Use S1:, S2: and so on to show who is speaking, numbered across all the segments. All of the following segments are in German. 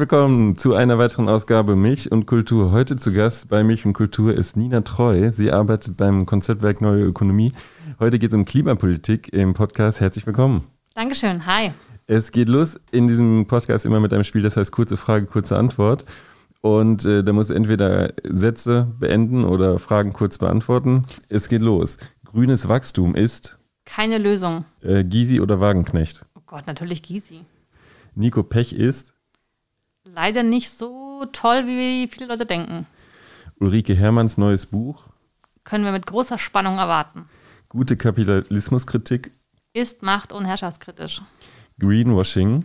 S1: Herzlich willkommen zu einer weiteren Ausgabe Milch und Kultur. Heute zu Gast bei Milch und Kultur ist Nina Treu. Sie arbeitet beim Konzeptwerk Neue Ökonomie. Heute geht es um Klimapolitik im Podcast. Herzlich willkommen.
S2: Dankeschön. Hi.
S1: Es geht los in diesem Podcast immer mit einem Spiel, das heißt kurze Frage, kurze Antwort. Und äh, da muss entweder Sätze beenden oder Fragen kurz beantworten. Es geht los. Grünes Wachstum ist
S2: Keine Lösung.
S1: äh, Gysi oder Wagenknecht.
S2: Oh Gott, natürlich Gysi.
S1: Nico Pech ist
S2: Leider nicht so toll, wie viele Leute denken.
S1: Ulrike Hermanns neues Buch.
S2: Können wir mit großer Spannung erwarten.
S1: Gute Kapitalismuskritik.
S2: Ist macht- und herrschaftskritisch.
S1: Greenwashing.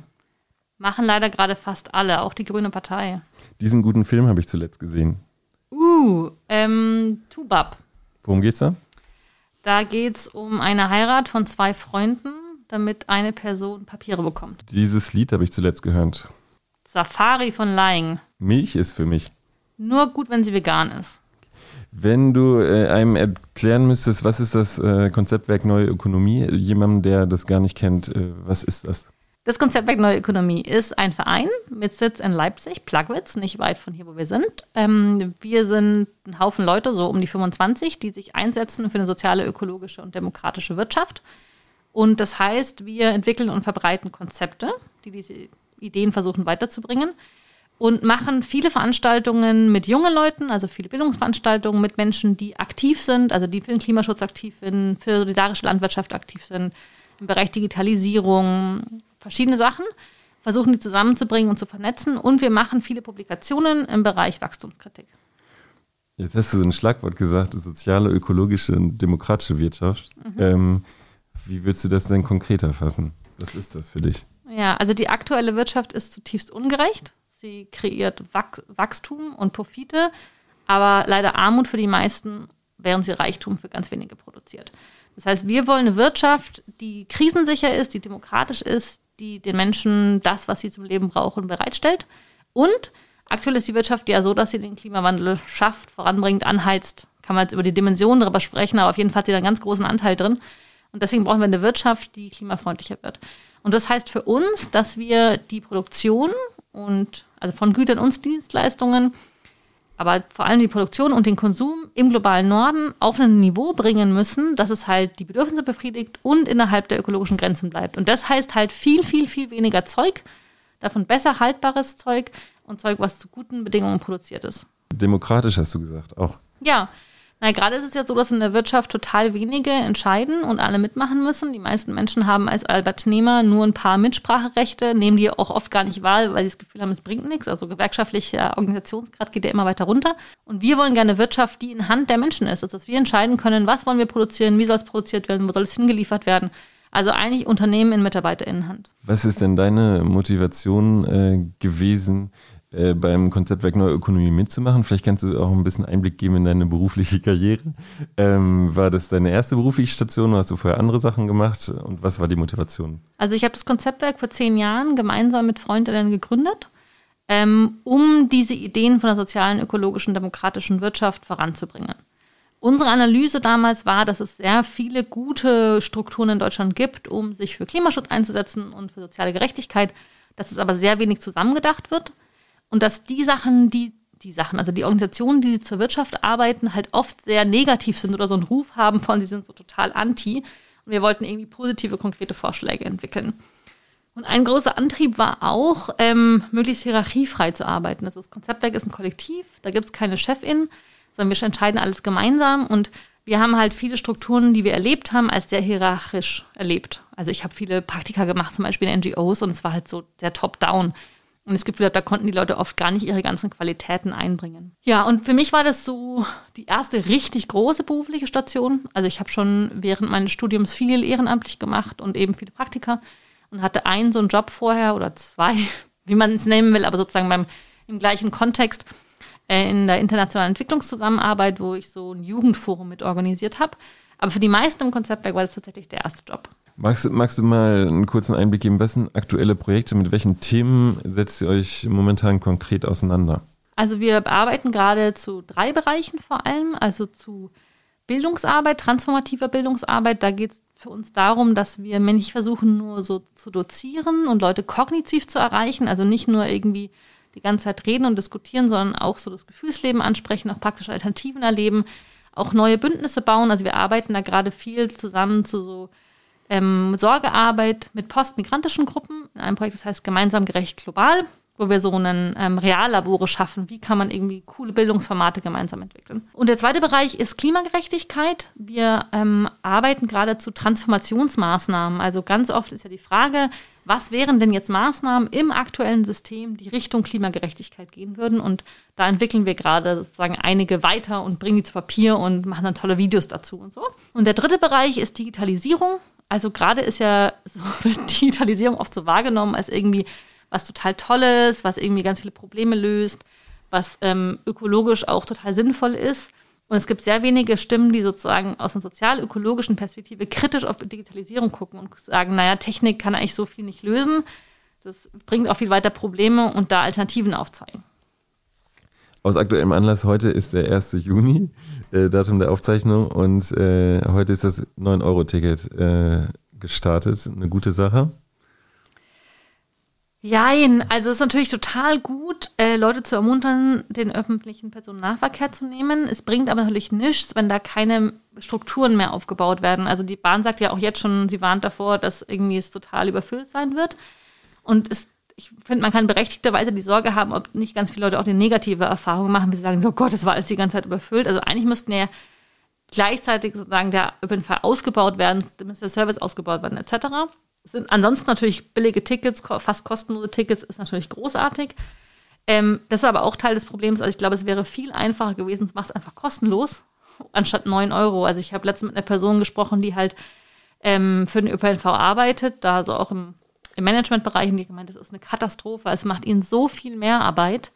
S2: Machen leider gerade fast alle, auch die Grüne Partei.
S1: Diesen guten Film habe ich zuletzt gesehen.
S2: Uh, ähm, Tubab.
S1: Worum geht's da?
S2: Da geht es um eine Heirat von zwei Freunden, damit eine Person Papiere bekommt.
S1: Dieses Lied habe ich zuletzt gehört.
S2: Safari von Lying.
S1: Milch ist für mich.
S2: Nur gut, wenn sie vegan ist.
S1: Wenn du äh, einem erklären müsstest, was ist das äh, Konzeptwerk Neue Ökonomie, jemandem, der das gar nicht kennt, äh, was ist das?
S2: Das Konzeptwerk Neue Ökonomie ist ein Verein mit Sitz in Leipzig, Plagwitz, nicht weit von hier, wo wir sind. Ähm, wir sind ein Haufen Leute, so um die 25, die sich einsetzen für eine soziale, ökologische und demokratische Wirtschaft. Und das heißt, wir entwickeln und verbreiten Konzepte, die diese Ideen versuchen weiterzubringen und machen viele Veranstaltungen mit jungen Leuten, also viele Bildungsveranstaltungen mit Menschen, die aktiv sind, also die für den Klimaschutz aktiv sind, für solidarische Landwirtschaft aktiv sind, im Bereich Digitalisierung, verschiedene Sachen, versuchen die zusammenzubringen und zu vernetzen. Und wir machen viele Publikationen im Bereich Wachstumskritik.
S1: Jetzt hast du so ein Schlagwort gesagt, soziale, ökologische und demokratische Wirtschaft. Ähm, wie willst du das denn konkreter fassen? Was ist das für dich?
S2: Ja, also die aktuelle Wirtschaft ist zutiefst ungerecht. Sie kreiert Wach Wachstum und Profite, aber leider Armut für die meisten, während sie Reichtum für ganz wenige produziert. Das heißt, wir wollen eine Wirtschaft, die krisensicher ist, die demokratisch ist, die den Menschen das, was sie zum Leben brauchen, bereitstellt. Und aktuell ist die Wirtschaft ja so, dass sie den Klimawandel schafft, voranbringt, anheizt. Kann man jetzt über die Dimensionen darüber sprechen, aber auf jeden Fall hat sie da einen ganz großen Anteil drin. Und deswegen brauchen wir eine Wirtschaft, die klimafreundlicher wird. Und das heißt für uns, dass wir die Produktion und also von Gütern und Dienstleistungen, aber vor allem die Produktion und den Konsum im globalen Norden auf ein Niveau bringen müssen, dass es halt die Bedürfnisse befriedigt und innerhalb der ökologischen Grenzen bleibt. Und das heißt halt viel, viel, viel weniger Zeug, davon besser haltbares Zeug und Zeug, was zu guten Bedingungen produziert ist.
S1: Demokratisch hast du gesagt, auch.
S2: Ja, na, gerade ist es ja so, dass in der Wirtschaft total wenige entscheiden und alle mitmachen müssen. Die meisten Menschen haben als Arbeitnehmer nur ein paar Mitspracherechte, nehmen die auch oft gar nicht wahr, weil sie das Gefühl haben, es bringt nichts. Also gewerkschaftlicher Organisationsgrad geht ja immer weiter runter. Und wir wollen gerne Wirtschaft, die in Hand der Menschen ist, also dass wir entscheiden können, was wollen wir produzieren, wie soll es produziert werden, wo soll es hingeliefert werden. Also eigentlich Unternehmen in MitarbeiterInnenhand.
S1: Was ist denn deine Motivation äh, gewesen, äh, beim Konzeptwerk Neue Ökonomie mitzumachen? Vielleicht kannst du auch ein bisschen Einblick geben in deine berufliche Karriere. Ähm, war das deine erste berufliche Station oder hast du vorher andere Sachen gemacht? Und was war die Motivation?
S2: Also ich habe das Konzeptwerk vor zehn Jahren gemeinsam mit Freundinnen gegründet, ähm, um diese Ideen von der sozialen, ökologischen, demokratischen Wirtschaft voranzubringen. Unsere Analyse damals war, dass es sehr viele gute Strukturen in Deutschland gibt, um sich für Klimaschutz einzusetzen und für soziale Gerechtigkeit, dass es aber sehr wenig zusammengedacht wird und dass die Sachen, die die Sachen, also die Organisationen, die zur Wirtschaft arbeiten, halt oft sehr negativ sind oder so einen Ruf haben von, sie sind so total anti. Und wir wollten irgendwie positive, konkrete Vorschläge entwickeln. Und ein großer Antrieb war auch, ähm, möglichst hierarchiefrei zu arbeiten. Also das Konzeptwerk ist ein Kollektiv, da gibt es keine Chefin, sondern wir entscheiden alles gemeinsam und wir haben halt viele Strukturen, die wir erlebt haben, als sehr hierarchisch erlebt. Also ich habe viele Praktika gemacht, zum Beispiel in NGOs und es war halt so sehr top-down. Und das Gefühl habe, da konnten die Leute oft gar nicht ihre ganzen Qualitäten einbringen. Ja, und für mich war das so die erste richtig große berufliche Station. Also ich habe schon während meines Studiums viel ehrenamtlich gemacht und eben viele Praktika und hatte einen so einen Job vorher oder zwei, wie man es nennen will, aber sozusagen beim, im gleichen Kontext äh, in der internationalen Entwicklungszusammenarbeit, wo ich so ein Jugendforum mit organisiert habe. Aber für die meisten im Konzeptwerk war das tatsächlich der erste Job.
S1: Magst, du- magst du mal einen kurzen Einblick geben, was sind aktuelle Projekte, mit welchen Themen setzt ihr euch momentan konkret auseinander?
S2: Also wir arbeiten gerade zu drei Bereichen vor allem, also zu Bildungsarbeit, transformativer Bildungsarbeit. Da geht es für uns darum, dass wir nicht versuchen, nur so zu dozieren und Leute kognitiv zu erreichen, also nicht nur irgendwie die ganze Zeit reden und diskutieren, sondern auch so das Gefühlsleben ansprechen, auch praktische Alternativen erleben, auch neue Bündnisse bauen. Also wir arbeiten da gerade viel zusammen zu so ähm, Sorgearbeit mit postmigrantischen Gruppen in einem Projekt, das heißt Gemeinsam gerecht global wo wir so einen ähm, Reallabore schaffen. Wie kann man irgendwie coole Bildungsformate gemeinsam entwickeln? Und der zweite Bereich ist Klimagerechtigkeit. Wir ähm, arbeiten gerade zu Transformationsmaßnahmen. Also ganz oft ist ja die Frage, was wären denn jetzt Maßnahmen im aktuellen System, die Richtung Klimagerechtigkeit gehen würden? Und da entwickeln wir gerade sozusagen einige weiter und bringen die zu Papier und machen dann tolle Videos dazu und so. Und der dritte Bereich ist Digitalisierung. Also gerade ist ja so Digitalisierung oft so wahrgenommen als irgendwie was total Tolles, was irgendwie ganz viele Probleme löst, was ähm, ökologisch auch total sinnvoll ist. Und es gibt sehr wenige Stimmen, die sozusagen aus einer sozial-ökologischen Perspektive kritisch auf Digitalisierung gucken und sagen, naja, Technik kann eigentlich so viel nicht lösen. Das bringt auch viel weiter Probleme und da Alternativen aufzeigen.
S1: Aus aktuellem Anlass, heute ist der 1. Juni, äh, Datum der Aufzeichnung, und äh, heute ist das 9-Euro-Ticket äh, gestartet. Eine gute Sache.
S2: Jein, also es ist natürlich total gut, äh, Leute zu ermuntern, den öffentlichen Personennahverkehr zu nehmen. Es bringt aber natürlich nichts, wenn da keine Strukturen mehr aufgebaut werden. Also die Bahn sagt ja auch jetzt schon, sie warnt davor, dass irgendwie es total überfüllt sein wird. Und es, ich finde, man kann berechtigterweise die Sorge haben, ob nicht ganz viele Leute auch die negative Erfahrung machen, wie sie sagen, oh Gott, das war alles die ganze Zeit überfüllt. Also eigentlich müssten ja gleichzeitig sozusagen der ÖPNV ausgebaut werden, der Service ausgebaut werden, etc sind ansonsten natürlich billige Tickets, fast kostenlose Tickets, ist natürlich großartig. Ähm, das ist aber auch Teil des Problems. Also ich glaube, es wäre viel einfacher gewesen, mach es einfach kostenlos, anstatt 9 Euro. Also ich habe letztens mit einer Person gesprochen, die halt ähm, für den ÖPNV arbeitet, da so auch im, im Managementbereich, und die gemeint, das ist eine Katastrophe. Es macht ihnen so viel mehr Arbeit.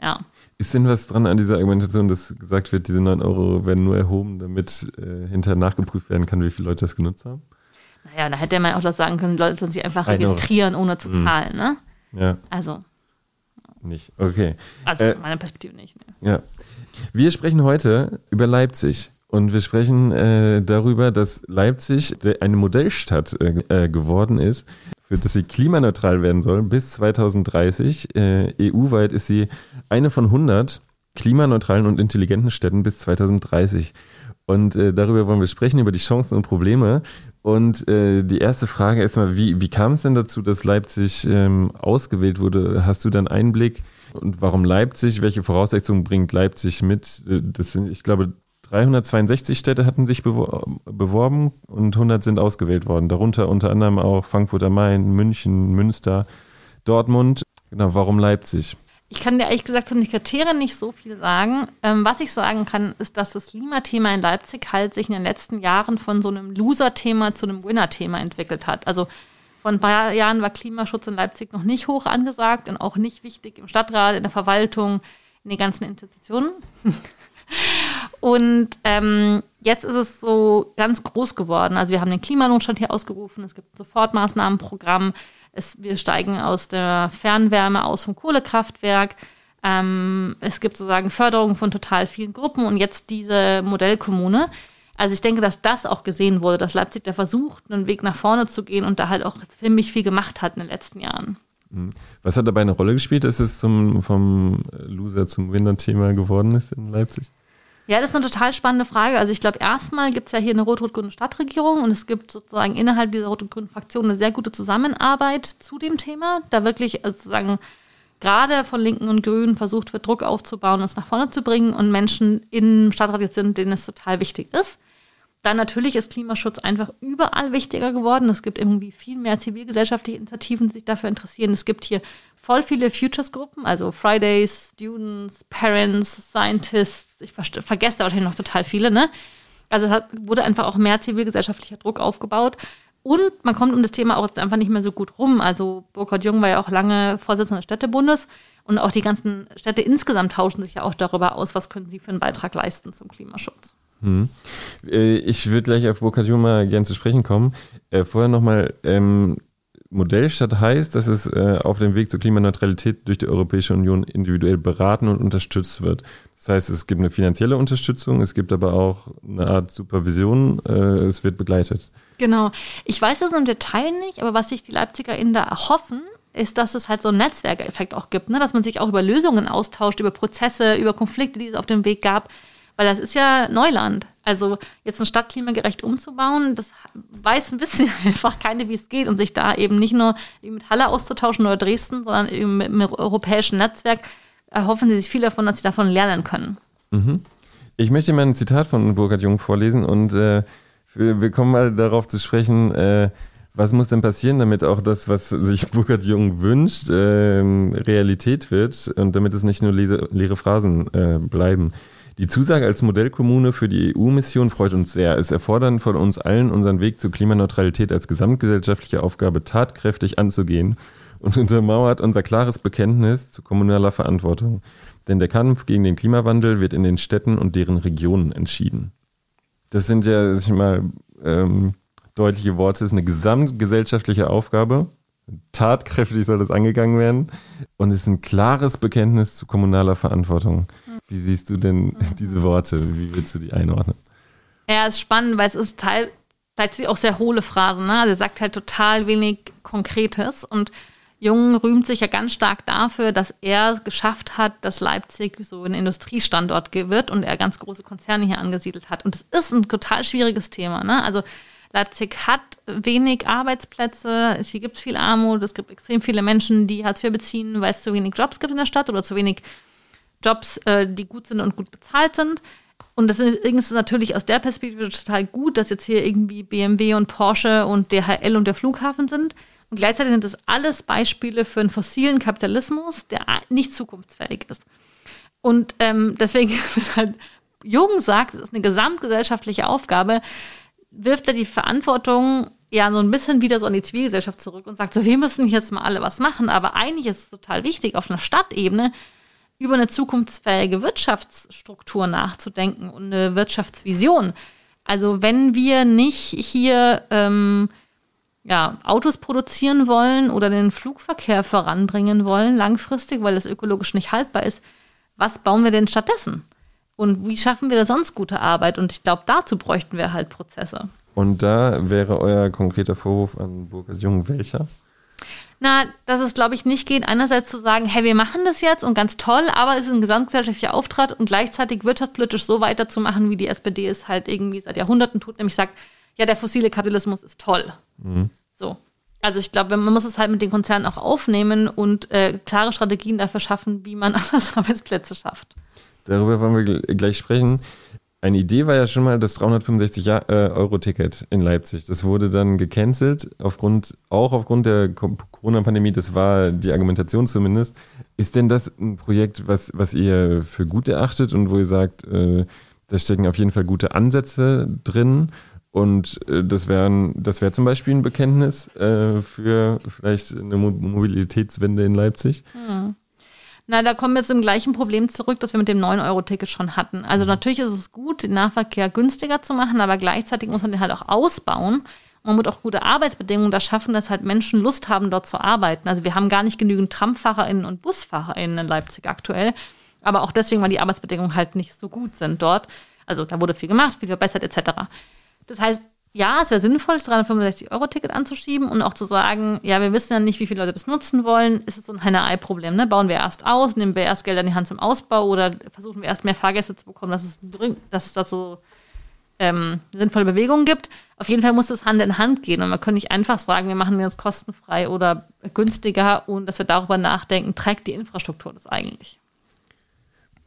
S2: Ja.
S1: Ist denn was dran an dieser Argumentation, dass gesagt wird, diese 9 Euro werden nur erhoben, damit äh, hinterher nachgeprüft werden kann, wie viele Leute das genutzt haben?
S2: Naja, da hätte man auch das sagen können, Leute sollen sich einfach registrieren, ohne zu mhm. zahlen, ne?
S1: Ja.
S2: Also.
S1: Nicht, okay.
S2: Also äh, meiner Perspektive nicht.
S1: Ne? Ja. Wir sprechen heute über Leipzig. Und wir sprechen äh, darüber, dass Leipzig eine Modellstadt äh, äh geworden ist, für das sie klimaneutral werden soll bis 2030. Äh, EU-weit ist sie eine von 100 klimaneutralen und intelligenten Städten bis 2030. Und äh, darüber wollen wir sprechen, über die Chancen und Probleme. Und äh, die erste Frage erstmal, wie, wie kam es denn dazu, dass Leipzig ähm, ausgewählt wurde? Hast du dann Einblick? Und warum Leipzig? Welche Voraussetzungen bringt Leipzig mit? Das sind, ich glaube, 362 Städte hatten sich beworben und 100 sind ausgewählt worden. Darunter unter anderem auch Frankfurt am Main, München, Münster, Dortmund. Genau, warum Leipzig?
S2: Ich kann dir ehrlich gesagt zu den Kriterien nicht so viel sagen. Ähm, was ich sagen kann, ist, dass das Klimathema in Leipzig halt sich in den letzten Jahren von so einem Loser-Thema zu einem Winner-Thema entwickelt hat. Also vor ein paar Jahren war Klimaschutz in Leipzig noch nicht hoch angesagt und auch nicht wichtig im Stadtrat, in der Verwaltung, in den ganzen Institutionen. Und ähm, jetzt ist es so ganz groß geworden. Also wir haben den Klimanotstand hier ausgerufen, es gibt ein Sofortmaßnahmenprogramm, es, wir steigen aus der Fernwärme aus vom Kohlekraftwerk. Ähm, es gibt sozusagen Förderung von total vielen Gruppen und jetzt diese Modellkommune. Also ich denke, dass das auch gesehen wurde, dass Leipzig da versucht, einen Weg nach vorne zu gehen und da halt auch ziemlich viel gemacht hat in den letzten Jahren.
S1: Mhm. Was hat dabei eine Rolle gespielt, dass es zum, vom Loser zum Winner-Thema geworden ist in Leipzig?
S2: Ja, das ist eine total spannende Frage. Also ich glaube, erstmal gibt es ja hier eine rot-rot-grüne Stadtregierung und es gibt sozusagen innerhalb dieser rot-rot-grünen Fraktion eine sehr gute Zusammenarbeit zu dem Thema, da wirklich also sozusagen gerade von Linken und Grünen versucht wird, Druck aufzubauen, uns nach vorne zu bringen und Menschen im Stadtrat jetzt sind, denen es total wichtig ist. Dann natürlich ist Klimaschutz einfach überall wichtiger geworden. Es gibt irgendwie viel mehr zivilgesellschaftliche Initiativen, die sich dafür interessieren. Es gibt hier voll viele Futures-Gruppen, also Fridays, Students, Parents, Scientists. Ich ver vergesse da wahrscheinlich noch total viele, ne? Also hat, wurde einfach auch mehr zivilgesellschaftlicher Druck aufgebaut. Und man kommt um das Thema auch jetzt einfach nicht mehr so gut rum. Also Burkhard Jung war ja auch lange Vorsitzender des Städtebundes. Und auch die ganzen Städte insgesamt tauschen sich ja auch darüber aus, was können sie für einen Beitrag leisten zum Klimaschutz.
S1: Hm. Ich würde gleich auf mal gern zu sprechen kommen. Äh, vorher nochmal, ähm, Modellstadt heißt, dass es äh, auf dem Weg zur Klimaneutralität durch die Europäische Union individuell beraten und unterstützt wird. Das heißt, es gibt eine finanzielle Unterstützung, es gibt aber auch eine Art Supervision, äh, es wird begleitet.
S2: Genau. Ich weiß das im Detail nicht, aber was sich die LeipzigerInnen da erhoffen, ist, dass es halt so einen Netzwerkeffekt auch gibt, ne? dass man sich auch über Lösungen austauscht, über Prozesse, über Konflikte, die es auf dem Weg gab. Weil das ist ja Neuland. Also jetzt eine Stadt klimagerecht umzubauen, das weiß ein bisschen einfach keine, wie es geht. Und sich da eben nicht nur mit Halle auszutauschen oder Dresden, sondern eben mit einem europäischen Netzwerk, erhoffen sie sich viel davon, dass sie davon lernen können.
S1: Mhm. Ich möchte mal ein Zitat von Burkhard Jung vorlesen und äh, wir kommen mal darauf zu sprechen, äh, was muss denn passieren, damit auch das, was sich Burkhard Jung wünscht, äh, Realität wird und damit es nicht nur leere, leere Phrasen äh, bleiben? Die Zusage als Modellkommune für die EU-Mission freut uns sehr. Es erfordert von uns allen, unseren Weg zur Klimaneutralität als gesamtgesellschaftliche Aufgabe tatkräftig anzugehen und untermauert unser klares Bekenntnis zu kommunaler Verantwortung. Denn der Kampf gegen den Klimawandel wird in den Städten und deren Regionen entschieden. Das sind ja, sag ich mal, ähm, deutliche Worte. Es ist eine gesamtgesellschaftliche Aufgabe. Tatkräftig soll das angegangen werden. Und es ist ein klares Bekenntnis zu kommunaler Verantwortung. Wie siehst du denn diese Worte? Wie willst du die einordnen?
S2: Ja, es ist spannend, weil es ist Teil, tatsächlich auch sehr hohle Phrasen. Ne? Also er sagt halt total wenig Konkretes und Jung rühmt sich ja ganz stark dafür, dass er es geschafft hat, dass Leipzig so ein Industriestandort wird und er ganz große Konzerne hier angesiedelt hat. Und es ist ein total schwieriges Thema. Ne? Also Leipzig hat wenig Arbeitsplätze, hier gibt es viel Armut, es gibt extrem viele Menschen, die Hartz IV beziehen, weil es zu wenig Jobs gibt in der Stadt oder zu wenig Jobs, äh, die gut sind und gut bezahlt sind. Und das ist natürlich aus der Perspektive total gut, dass jetzt hier irgendwie BMW und Porsche und DHL und der Flughafen sind. Und gleichzeitig sind das alles Beispiele für einen fossilen Kapitalismus, der nicht zukunftsfähig ist. Und ähm, deswegen, wenn halt Jung sagt, es ist eine gesamtgesellschaftliche Aufgabe, wirft er die Verantwortung ja so ein bisschen wieder so an die Zivilgesellschaft zurück und sagt so, wir müssen jetzt mal alle was machen. Aber eigentlich ist es total wichtig, auf einer Stadtebene über eine zukunftsfähige Wirtschaftsstruktur nachzudenken und eine Wirtschaftsvision. Also wenn wir nicht hier ähm, ja, Autos produzieren wollen oder den Flugverkehr voranbringen wollen, langfristig, weil das ökologisch nicht haltbar ist, was bauen wir denn stattdessen? Und wie schaffen wir da sonst gute Arbeit? Und ich glaube, dazu bräuchten wir halt Prozesse.
S1: Und da wäre euer konkreter Vorwurf an Burkhard Jung welcher?
S2: Na, dass es, glaube ich, nicht geht, einerseits zu sagen, hey, wir machen das jetzt und ganz toll, aber es ist ein gesamtgesellschaftlicher Auftrag und gleichzeitig wirtschaftspolitisch so weiterzumachen, wie die SPD es halt irgendwie seit Jahrhunderten tut, nämlich sagt, ja, der fossile Kapitalismus ist toll. Mhm. So. Also ich glaube, man muss es halt mit den Konzernen auch aufnehmen und äh, klare Strategien dafür schaffen, wie man anders Arbeitsplätze schafft.
S1: Darüber wollen wir gleich sprechen. Eine Idee war ja schon mal das 365-Euro-Ticket äh, in Leipzig. Das wurde dann gecancelt, aufgrund, auch aufgrund der Corona-Pandemie. Das war die Argumentation zumindest. Ist denn das ein Projekt, was, was ihr für gut erachtet und wo ihr sagt, äh, da stecken auf jeden Fall gute Ansätze drin? Und äh, das wäre das wär zum Beispiel ein Bekenntnis äh, für vielleicht eine Mobilitätswende in Leipzig. Hm.
S2: Na, da kommen wir zum gleichen Problem zurück, das wir mit dem 9-Euro-Ticket schon hatten. Also mhm. natürlich ist es gut, den Nahverkehr günstiger zu machen, aber gleichzeitig muss man den halt auch ausbauen. Man muss auch gute Arbeitsbedingungen da schaffen, dass halt Menschen Lust haben, dort zu arbeiten. Also wir haben gar nicht genügend TramfahrerInnen und BusfahrerInnen in Leipzig aktuell. Aber auch deswegen, weil die Arbeitsbedingungen halt nicht so gut sind dort. Also da wurde viel gemacht, viel verbessert etc. Das heißt, ja, es wäre sinnvoll, das 365-Euro-Ticket anzuschieben und auch zu sagen, ja, wir wissen ja nicht, wie viele Leute das nutzen wollen. Ist es so ein Henne-Ei-Problem? Ne? Bauen wir erst aus, nehmen wir erst Geld in die Hand zum Ausbau oder versuchen wir erst mehr Fahrgäste zu bekommen, dass es, dass es da so ähm, sinnvolle Bewegungen gibt. Auf jeden Fall muss das Hand in Hand gehen und man kann nicht einfach sagen, wir machen jetzt kostenfrei oder günstiger und dass wir darüber nachdenken, trägt die Infrastruktur das eigentlich?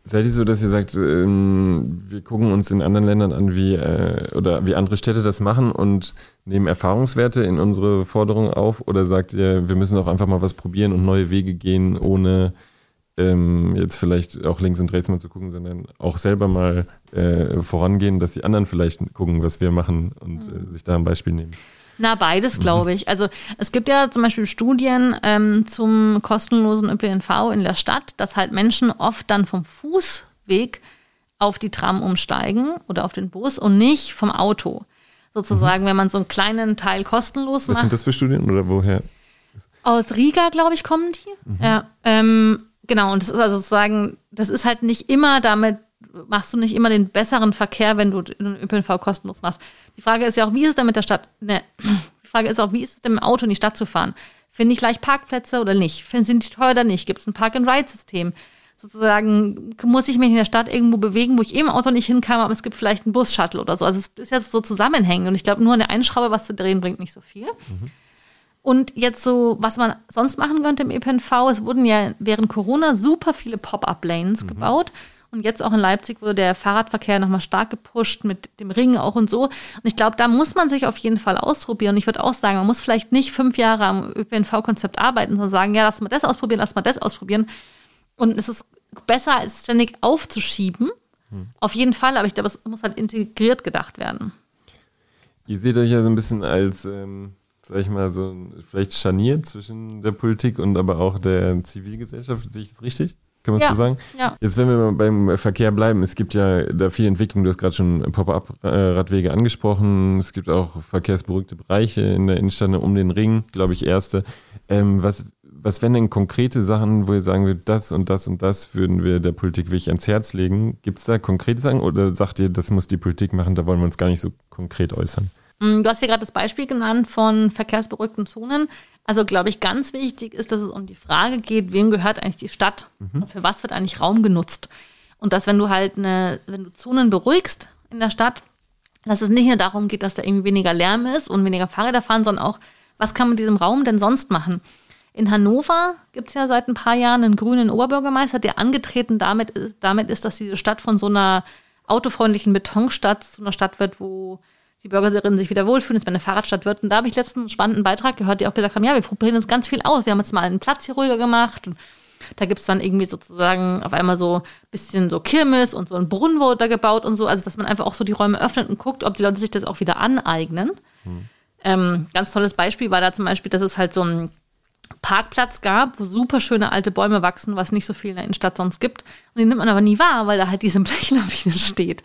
S1: Seid ihr so, dass ihr sagt, ähm, wir gucken uns in anderen Ländern an, wie äh, oder wie andere Städte das machen und nehmen Erfahrungswerte in unsere Forderungen auf? Oder sagt ihr, wir müssen auch einfach mal was probieren und neue Wege gehen, ohne ähm, jetzt vielleicht auch links und rechts mal zu gucken, sondern auch selber mal äh, vorangehen, dass die anderen vielleicht gucken, was wir machen und äh, sich da ein Beispiel nehmen?
S2: Na, beides, glaube ich. Also es gibt ja zum Beispiel Studien ähm, zum kostenlosen ÖPNV in der Stadt, dass halt Menschen oft dann vom Fußweg auf die Tram umsteigen oder auf den Bus und nicht vom Auto. Sozusagen, mhm. wenn man so einen kleinen Teil kostenlos
S1: Was macht. Was sind das für Studien oder woher?
S2: Aus Riga, glaube ich, kommen die. Mhm. Ja, ähm, genau. Und das ist also sozusagen, das ist halt nicht immer damit, machst du nicht immer den besseren Verkehr, wenn du den ÖPNV kostenlos machst. Die Frage ist ja auch, wie ist es denn mit der Stadt? Ne, die Frage ist auch, wie ist es denn im Auto in die Stadt zu fahren? Finde ich leicht Parkplätze oder nicht? Sind die teuer oder nicht? Gibt es ein Park-and-Ride-System? Sozusagen muss ich mich in der Stadt irgendwo bewegen, wo ich eben im Auto nicht hinkam, aber es gibt vielleicht einen Bus-Shuttle oder so. Also es ist jetzt so zusammenhängend und ich glaube, nur an der einen Schraube was zu drehen bringt nicht so viel. Mhm. Und jetzt so, was man sonst machen könnte im ÖPNV, es wurden ja während Corona super viele Pop-up-Lanes mhm. gebaut. Und jetzt auch in Leipzig wurde der Fahrradverkehr nochmal stark gepusht mit dem Ring auch und so. Und ich glaube, da muss man sich auf jeden Fall ausprobieren. Und ich würde auch sagen, man muss vielleicht nicht fünf Jahre am ÖPNV-Konzept arbeiten, sondern sagen, ja, lass mal das ausprobieren, lass mal das ausprobieren. Und es ist besser, als ständig aufzuschieben. Hm. Auf jeden Fall, aber ich glaube, es muss halt integriert gedacht werden.
S1: Ihr seht euch ja so ein bisschen als ähm, sag ich mal, so vielleicht Scharnier zwischen der Politik und aber auch der Zivilgesellschaft. Sehe ich das richtig? Kann man ja, so sagen? Ja. Jetzt, wenn wir beim Verkehr bleiben, es gibt ja da viel Entwicklung. Du hast gerade schon Pop-up-Radwege angesprochen. Es gibt auch verkehrsberuhigte Bereiche in der Innenstadt um den Ring, glaube ich, erste. Ähm, was, was wären denn konkrete Sachen, wo ihr sagen würdet, das und das und das würden wir der Politik wirklich ans Herz legen? Gibt es da konkrete Sachen oder sagt ihr, das muss die Politik machen, da wollen wir uns gar nicht so konkret äußern?
S2: Mm, du hast hier gerade das Beispiel genannt von verkehrsberuhigten Zonen. Also, glaube ich, ganz wichtig ist, dass es um die Frage geht, wem gehört eigentlich die Stadt? Mhm. Und für was wird eigentlich Raum genutzt? Und dass, wenn du halt eine, wenn du Zonen beruhigst in der Stadt, dass es nicht nur darum geht, dass da irgendwie weniger Lärm ist und weniger Fahrräder fahren, sondern auch, was kann man mit diesem Raum denn sonst machen? In Hannover gibt es ja seit ein paar Jahren einen grünen Oberbürgermeister, der angetreten damit ist, damit ist, dass diese Stadt von so einer autofreundlichen Betonstadt zu einer Stadt wird, wo die Bürgerinnen sich wieder wohlfühlen, dass wir eine Fahrradstadt wird. Und da habe ich letztens einen spannenden Beitrag gehört, die auch gesagt haben, ja, wir probieren uns ganz viel aus. Wir haben jetzt mal einen Platz hier ruhiger gemacht. Und da gibt es dann irgendwie sozusagen auf einmal so ein bisschen so Kirmes und so ein Brunnen wurde da gebaut und so. Also, dass man einfach auch so die Räume öffnet und guckt, ob die Leute sich das auch wieder aneignen. Hm. Ähm, ganz tolles Beispiel war da zum Beispiel, dass es halt so einen Parkplatz gab, wo super schöne alte Bäume wachsen, was nicht so viel in der Innenstadt sonst gibt. Und die nimmt man aber nie wahr, weil da halt diese Blechlawine steht.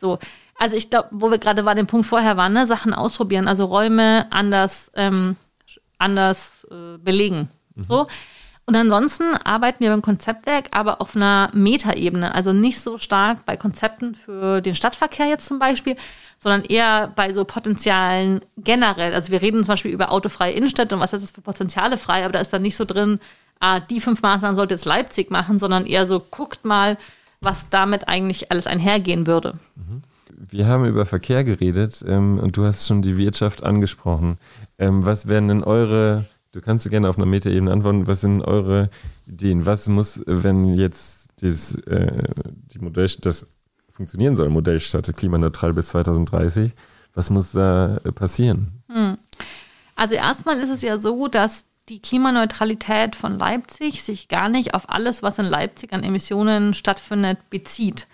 S2: So, also ich glaube, wo wir gerade bei dem Punkt vorher waren, ne, Sachen ausprobieren, also Räume anders, ähm, anders äh, belegen. Mhm. So. Und ansonsten arbeiten wir beim Konzeptwerk aber auf einer Metaebene, also nicht so stark bei Konzepten für den Stadtverkehr jetzt zum Beispiel, sondern eher bei so Potenzialen generell. Also wir reden zum Beispiel über autofreie Innenstädte und was ist das für Potenziale frei, aber da ist dann nicht so drin, ah, die fünf Maßnahmen sollte jetzt Leipzig machen, sondern eher so, guckt mal, was damit eigentlich alles einhergehen würde.
S1: Mhm wir haben über Verkehr geredet ähm, und du hast schon die Wirtschaft angesprochen. Ähm, was wären denn eure, du kannst gerne auf einer Metaebene antworten, was sind eure Ideen? Was muss, wenn jetzt dieses, äh, die Modell, das funktionieren soll, Modellstadt klimaneutral bis 2030, was muss da passieren? Hm.
S2: Also erstmal ist es ja so, dass die Klimaneutralität von Leipzig sich gar nicht auf alles, was in Leipzig an Emissionen stattfindet, bezieht.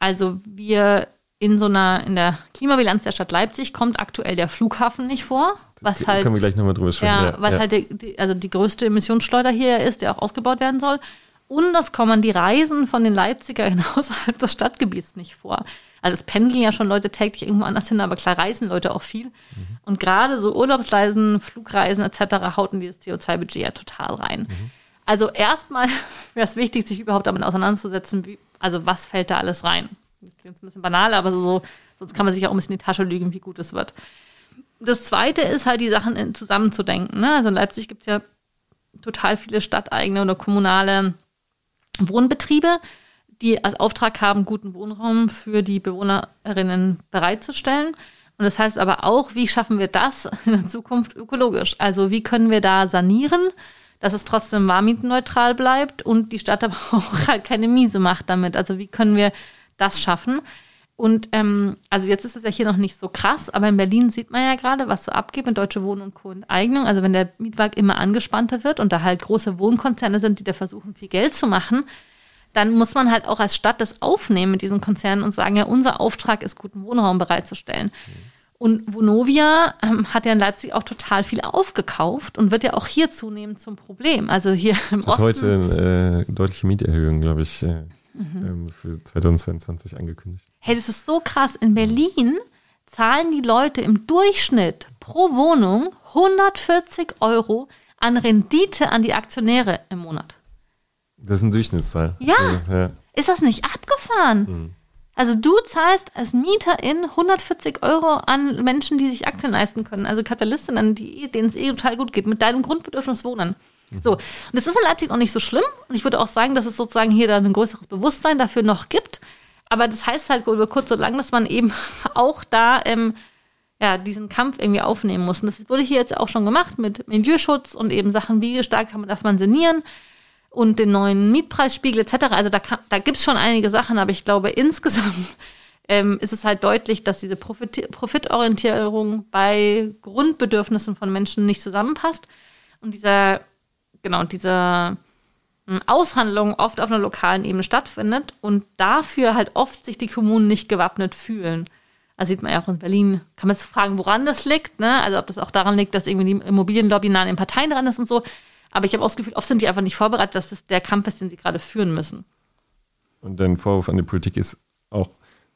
S2: Also wir in so einer, in der Klimabilanz der Stadt Leipzig kommt aktuell der Flughafen nicht vor. Was halt,
S1: können wir gleich nochmal drüber sprechen.
S2: Ja, was ja. halt die, also die größte Emissionsschleuder hier ist, der auch ausgebaut werden soll. Und das kommen die Reisen von den Leipzigern außerhalb des Stadtgebiets nicht vor. Also es pendeln ja schon Leute täglich irgendwo anders hin, aber klar reisen Leute auch viel. Mhm. Und gerade so Urlaubsreisen, Flugreisen etc. hauten dieses CO2-Budget ja total rein. Mhm. Also erstmal wäre es wichtig, sich überhaupt damit auseinanderzusetzen, wie, also was fällt da alles rein. Das klingt ein bisschen banal, aber so, sonst kann man sich auch ein bisschen in die Tasche lügen, wie gut es wird. Das zweite ist halt, die Sachen zusammenzudenken. Ne? Also in Leipzig gibt es ja total viele stadteigene oder kommunale Wohnbetriebe, die als Auftrag haben, guten Wohnraum für die Bewohnerinnen bereitzustellen. Und das heißt aber auch, wie schaffen wir das in der Zukunft ökologisch? Also wie können wir da sanieren, dass es trotzdem warmietenneutral bleibt und die Stadt aber auch halt keine Miese macht damit. Also wie können wir das schaffen. Und ähm, also jetzt ist es ja hier noch nicht so krass, aber in Berlin sieht man ja gerade, was so abgeht mit Deutsche Wohnen und Co. Enteignung. Also wenn der Mietmarkt immer angespannter wird und da halt große Wohnkonzerne sind, die da versuchen, viel Geld zu machen, dann muss man halt auch als Stadt das aufnehmen mit diesen Konzernen und sagen, ja, unser Auftrag ist, guten Wohnraum bereitzustellen. Mhm. Und Vonovia ähm, hat ja in Leipzig auch total viel aufgekauft und wird ja auch hier zunehmend zum Problem. Also hier im hat Osten.
S1: heute äh, deutliche Mieterhöhung, glaube ich. Äh mhm. ähm, für 2022 angekündigt.
S2: Hey, das ist so krass. In Berlin zahlen die Leute im Durchschnitt pro Wohnung 140 Euro an Rendite an die Aktionäre im Monat.
S1: Das ist ein Durchschnittszahl.
S2: Ja. ja. Ist das nicht abgefahren? Mhm. Also du zahlst als Mieterin 140 Euro an Menschen, die sich Aktien leisten können. Also Kapitalistinnen, denen es eh total gut geht, mit deinem Grundbedürfnis wohnen. So, und das ist in Leipzig auch nicht so schlimm. Und ich würde auch sagen, dass es sozusagen hier dann ein größeres Bewusstsein dafür noch gibt. Aber das heißt halt über kurz oder lang, dass man eben auch da ähm, ja, diesen Kampf irgendwie aufnehmen muss. Und das wurde hier jetzt auch schon gemacht mit Milieuschutz und eben Sachen, wie stark kann man, darf man sanieren und den neuen Mietpreisspiegel etc. Also da, da gibt es schon einige Sachen, aber ich glaube insgesamt ähm, ist es halt deutlich, dass diese Profit Profitorientierung bei Grundbedürfnissen von Menschen nicht zusammenpasst. Und dieser, genau, dieser hm, Aushandlung oft auf einer lokalen Ebene stattfindet und dafür halt oft sich die Kommunen nicht gewappnet fühlen. Das sieht man ja auch in Berlin. Kann man sich fragen, woran das liegt, ne? Also ob das auch daran liegt, dass irgendwie die Immobilienlobby nah an den Parteien dran ist und so. Aber ich habe auch das Gefühl, oft sind die einfach nicht vorbereitet, dass das der Kampf ist, den sie gerade führen müssen.
S1: Und dein Vorwurf an die Politik ist auch,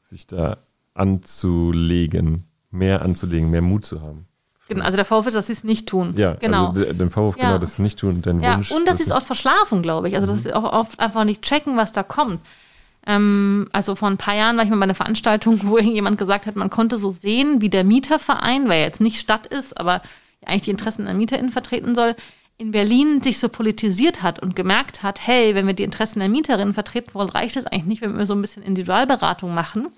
S1: sich da anzulegen, mehr anzulegen, mehr Mut zu haben.
S2: Genau, also der Vorwurf ist, dass sie es nicht tun.
S1: Ja, genau. Also der Vorwurf, ja. genau, dass sie es nicht tun. Dein
S2: ja,
S1: Wunsch,
S2: und dass sie es oft verschlafen, glaube ich. Also, dass mhm. sie auch oft einfach nicht checken, was da kommt. Ähm, also vor ein paar Jahren war ich mal bei einer Veranstaltung, wo irgendjemand gesagt hat, man konnte so sehen, wie der Mieterverein, weil er jetzt nicht Stadt ist, aber eigentlich die Interessen der MieterInnen vertreten soll, in Berlin sich so politisiert hat und gemerkt hat, hey, wenn wir die Interessen der Mieterinnen vertreten wollen, reicht es eigentlich nicht, wenn wir so ein bisschen Individualberatung machen,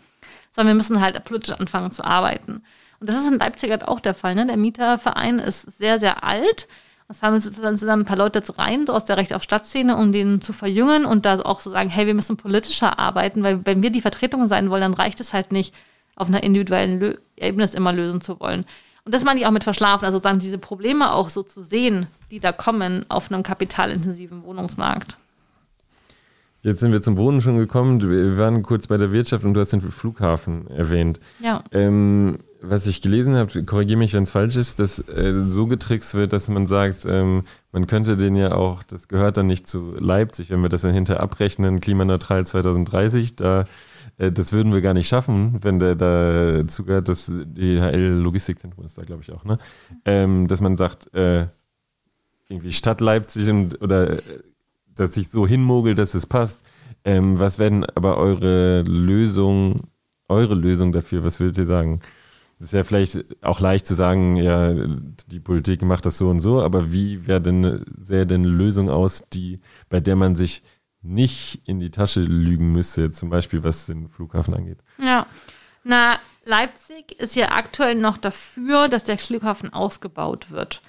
S2: sondern wir müssen halt politisch anfangen zu arbeiten. Und das ist in Leipzig halt auch der Fall. Ne? Der Mieterverein ist sehr, sehr alt das haben dann sind dann ein paar Leute jetzt rein, so aus der Recht auf Stadtszene, um den zu verjüngen und da auch so sagen, hey, wir müssen politischer arbeiten, weil wenn wir die Vertretung sein wollen, dann reicht es halt nicht, auf einer individuellen Lö Ebene es immer lösen zu wollen. Und das meine ich auch mit Verschlafen, also dann diese Probleme auch so zu sehen, die da kommen auf einem kapitalintensiven Wohnungsmarkt.
S1: Jetzt sind wir zum Wohnen schon gekommen. Wir waren kurz bei der Wirtschaft und du hast den Flughafen erwähnt.
S2: Ja.
S1: Ähm, was ich gelesen habe, korrigiere mich, wenn es falsch ist, dass äh, so getrickst wird, dass man sagt, ähm, man könnte den ja auch, das gehört dann nicht zu Leipzig, wenn wir das dann hinter abrechnen, klimaneutral 2030, da äh, das würden wir gar nicht schaffen, wenn der da zugehört, das DHL Logistikzentrum ist da, glaube ich, auch, ne? Ähm, dass man sagt, äh, irgendwie Stadt Leipzig und oder äh, dass sich so hinmogelt, dass es passt. Ähm, was werden aber eure Lösung, eure Lösung dafür, was würdet ihr sagen? Es ist ja vielleicht auch leicht zu sagen, ja, die Politik macht das so und so, aber wie wäre denn, sähe denn eine Lösung aus, die, bei der man sich nicht in die Tasche lügen müsste, zum Beispiel was den Flughafen angeht?
S2: Ja, na, Leipzig ist ja aktuell noch dafür, dass der Flughafen ausgebaut wird.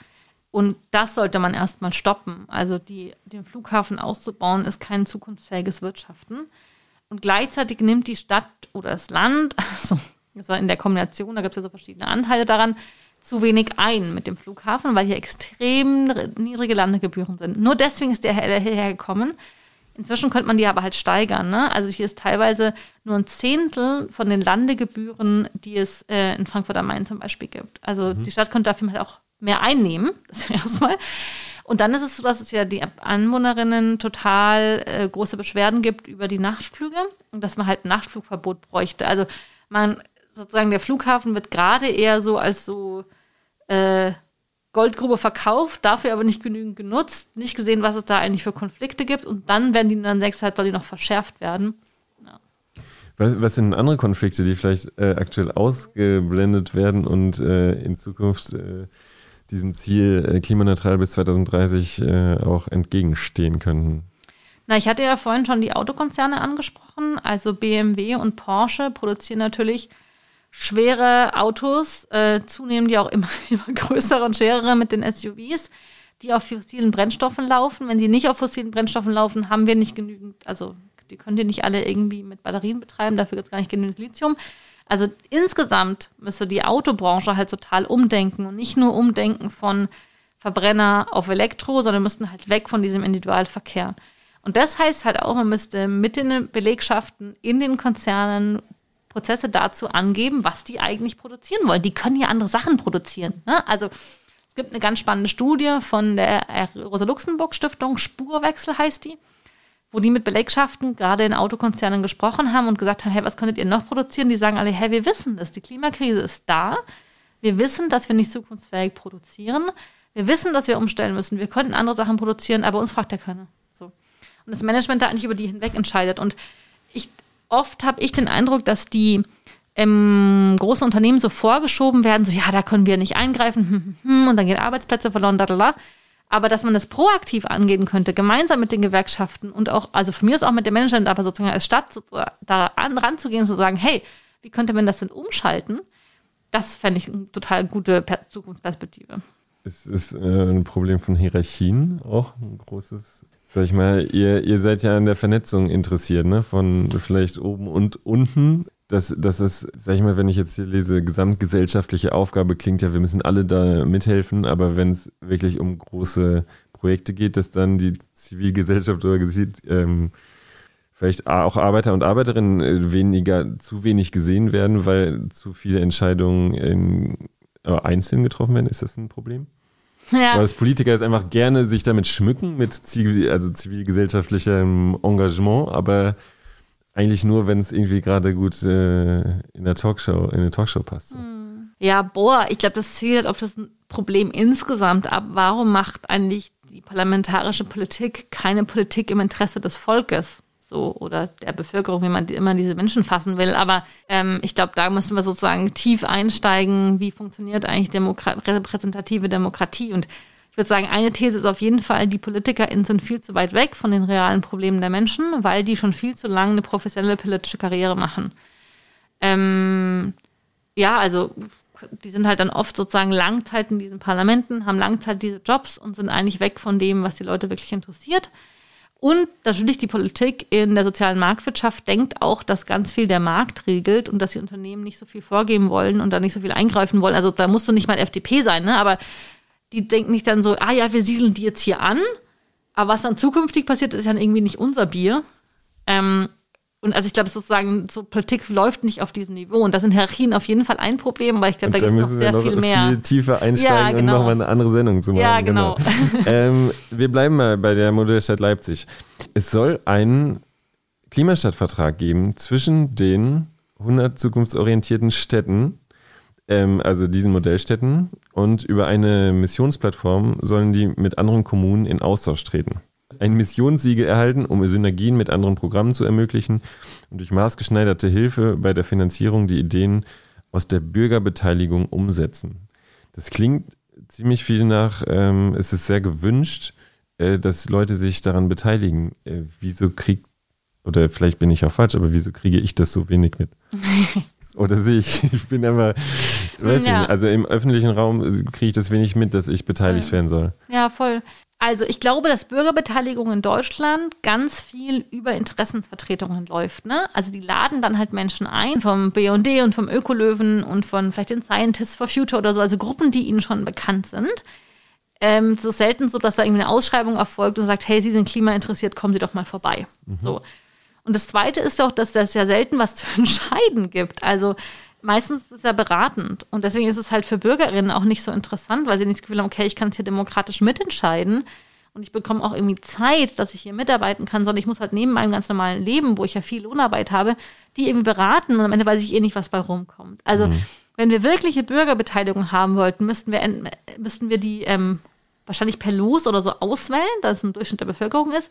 S2: Und das sollte man erstmal stoppen. Also die, den Flughafen auszubauen, ist kein zukunftsfähiges Wirtschaften. Und gleichzeitig nimmt die Stadt oder das Land, also das war in der Kombination, da gibt es ja so verschiedene Anteile daran, zu wenig ein mit dem Flughafen, weil hier extrem niedrige Landegebühren sind. Nur deswegen ist der hierher gekommen. Inzwischen könnte man die aber halt steigern. Ne? Also hier ist teilweise nur ein Zehntel von den Landegebühren, die es äh, in Frankfurt am Main zum Beispiel gibt. Also mhm. die Stadt könnte dafür halt auch mehr einnehmen, das erstmal. Und dann ist es so, dass es ja die Anwohnerinnen total äh, große Beschwerden gibt über die Nachtflüge und dass man halt ein Nachtflugverbot bräuchte. Also man sozusagen der Flughafen wird gerade eher so als so äh, Goldgrube verkauft, dafür aber nicht genügend genutzt, nicht gesehen, was es da eigentlich für Konflikte gibt und dann werden die dann sechs halt soll die noch verschärft werden. Ja.
S1: Was, was, sind andere Konflikte, die vielleicht äh, aktuell ausgeblendet werden und äh, in Zukunft äh, diesem Ziel äh, klimaneutral bis 2030 äh, auch entgegenstehen könnten?
S2: Na, ich hatte ja vorhin schon die Autokonzerne angesprochen. Also BMW und Porsche produzieren natürlich schwere Autos, äh, zunehmend ja auch immer, immer größere und schwerere mit den SUVs, die auf fossilen Brennstoffen laufen. Wenn sie nicht auf fossilen Brennstoffen laufen, haben wir nicht genügend, also die könnt ihr nicht alle irgendwie mit Batterien betreiben, dafür gibt es gar nicht genügend Lithium. Also insgesamt müsste die Autobranche halt total umdenken und nicht nur umdenken von Verbrenner auf Elektro, sondern müssten halt weg von diesem Individualverkehr. Und das heißt halt auch, man müsste mit den Belegschaften in den Konzernen Prozesse dazu angeben, was die eigentlich produzieren wollen. Die können ja andere Sachen produzieren. Ne? Also es gibt eine ganz spannende Studie von der Rosa-Luxemburg-Stiftung, Spurwechsel heißt die, wo die mit Belegschaften gerade in Autokonzernen gesprochen haben und gesagt haben, hey, was könntet ihr noch produzieren? Die sagen alle, hey, wir wissen das, die Klimakrise ist da. Wir wissen, dass wir nicht zukunftsfähig produzieren. Wir wissen, dass wir umstellen müssen. Wir könnten andere Sachen produzieren, aber uns fragt ja keiner. So. Und das Management da eigentlich über die hinweg entscheidet. Und oft habe ich den Eindruck, dass die ähm, großen Unternehmen so vorgeschoben werden, so ja, da können wir nicht eingreifen, hm, hm, hm, und dann gehen Arbeitsplätze verloren, da, da, da. Aber dass man das proaktiv angehen könnte, gemeinsam mit den Gewerkschaften und auch, also von mir aus auch mit dem Management, aber sozusagen als Stadt da an, ranzugehen und zu sagen, hey, wie könnte man das denn umschalten? Das fände ich eine total gute Zukunftsperspektive.
S1: Es ist äh, ein Problem von Hierarchien auch ein großes. Sag ich mal, ihr, ihr seid ja an der Vernetzung interessiert, ne? Von vielleicht oben und unten. Das, das ist, sag ich mal, wenn ich jetzt hier lese, gesamtgesellschaftliche Aufgabe klingt ja, wir müssen alle da mithelfen, aber wenn es wirklich um große Projekte geht, dass dann die Zivilgesellschaft oder ähm, vielleicht auch Arbeiter und Arbeiterinnen äh, weniger, zu wenig gesehen werden, weil zu viele Entscheidungen in, äh, einzeln getroffen werden. Ist das ein Problem? Ja. Weil das Politiker jetzt einfach gerne sich damit schmücken, mit zivil, also zivilgesellschaftlichem Engagement, aber eigentlich nur, wenn es irgendwie gerade gut äh, in der Talkshow, in eine Talkshow passt. Hm.
S2: Ja, boah, ich glaube, das zielt auf das Problem insgesamt ab. Warum macht eigentlich die parlamentarische Politik keine Politik im Interesse des Volkes? So oder der Bevölkerung, wie man immer diese Menschen fassen will. Aber ähm, ich glaube, da müssen wir sozusagen tief einsteigen, wie funktioniert eigentlich Demokra repräsentative Demokratie. Und ich würde sagen, eine These ist auf jeden Fall, die PolitikerInnen sind viel zu weit weg von den realen Problemen der Menschen, weil die schon viel zu lange eine professionelle politische Karriere machen. Ähm, ja, also die sind halt dann oft sozusagen Langzeit in diesen Parlamenten, haben Langzeit diese Jobs und sind eigentlich weg von dem, was die Leute wirklich interessiert. Und natürlich die Politik in der sozialen Marktwirtschaft denkt auch, dass ganz viel der Markt regelt und dass die Unternehmen nicht so viel vorgeben wollen und da nicht so viel eingreifen wollen. Also da musst du nicht mal FDP sein, ne? aber die denken nicht dann so, ah ja, wir siedeln die jetzt hier an, aber was dann zukünftig passiert, ist ja irgendwie nicht unser Bier. Ähm, und also ich glaube, sozusagen, so Politik läuft nicht auf diesem Niveau. Und da sind Hierarchien auf jeden Fall ein Problem, weil ich glaube, da gibt es noch sehr noch viel mehr. viel
S1: tiefer einsteigen ja, genau. und nochmal eine andere Sendung zu machen. Ja, genau. genau. ähm, wir bleiben mal bei der Modellstadt Leipzig. Es soll einen Klimastadtvertrag geben zwischen den 100 zukunftsorientierten Städten, ähm, also diesen Modellstädten, und über eine Missionsplattform sollen die mit anderen Kommunen in Austausch treten ein Missionssiegel erhalten, um Synergien mit anderen Programmen zu ermöglichen und durch maßgeschneiderte Hilfe bei der Finanzierung die Ideen aus der Bürgerbeteiligung umsetzen. Das klingt ziemlich viel nach, ähm, es ist sehr gewünscht, äh, dass Leute sich daran beteiligen. Äh, wieso kriegt, oder vielleicht bin ich auch falsch, aber wieso kriege ich das so wenig mit? Oder sehe ich, ich bin immer, weiß ja. nicht, also im öffentlichen Raum kriege ich das wenig mit, dass ich beteiligt werden soll.
S2: Ja, voll. Also ich glaube, dass Bürgerbeteiligung in Deutschland ganz viel über Interessensvertretungen läuft. Ne? Also die laden dann halt Menschen ein vom BD und vom Ökolöwen und von vielleicht den Scientists for Future oder so, also Gruppen, die ihnen schon bekannt sind. Ähm, es ist selten so, dass da irgendwie eine Ausschreibung erfolgt und sagt, hey, Sie sind klimainteressiert, kommen Sie doch mal vorbei. Mhm. So. Und das Zweite ist auch, dass das ja selten was zu entscheiden gibt. Also meistens ist es ja beratend. Und deswegen ist es halt für Bürgerinnen auch nicht so interessant, weil sie nicht das Gefühl haben, okay, ich kann es hier demokratisch mitentscheiden und ich bekomme auch irgendwie Zeit, dass ich hier mitarbeiten kann, sondern ich muss halt neben meinem ganz normalen Leben, wo ich ja viel Lohnarbeit habe, die irgendwie beraten und am Ende weiß ich eh nicht, was bei rumkommt. Also mhm. wenn wir wirkliche Bürgerbeteiligung haben wollten, müssten wir, müssten wir die ähm, wahrscheinlich per Los oder so auswählen, dass es ein Durchschnitt der Bevölkerung ist,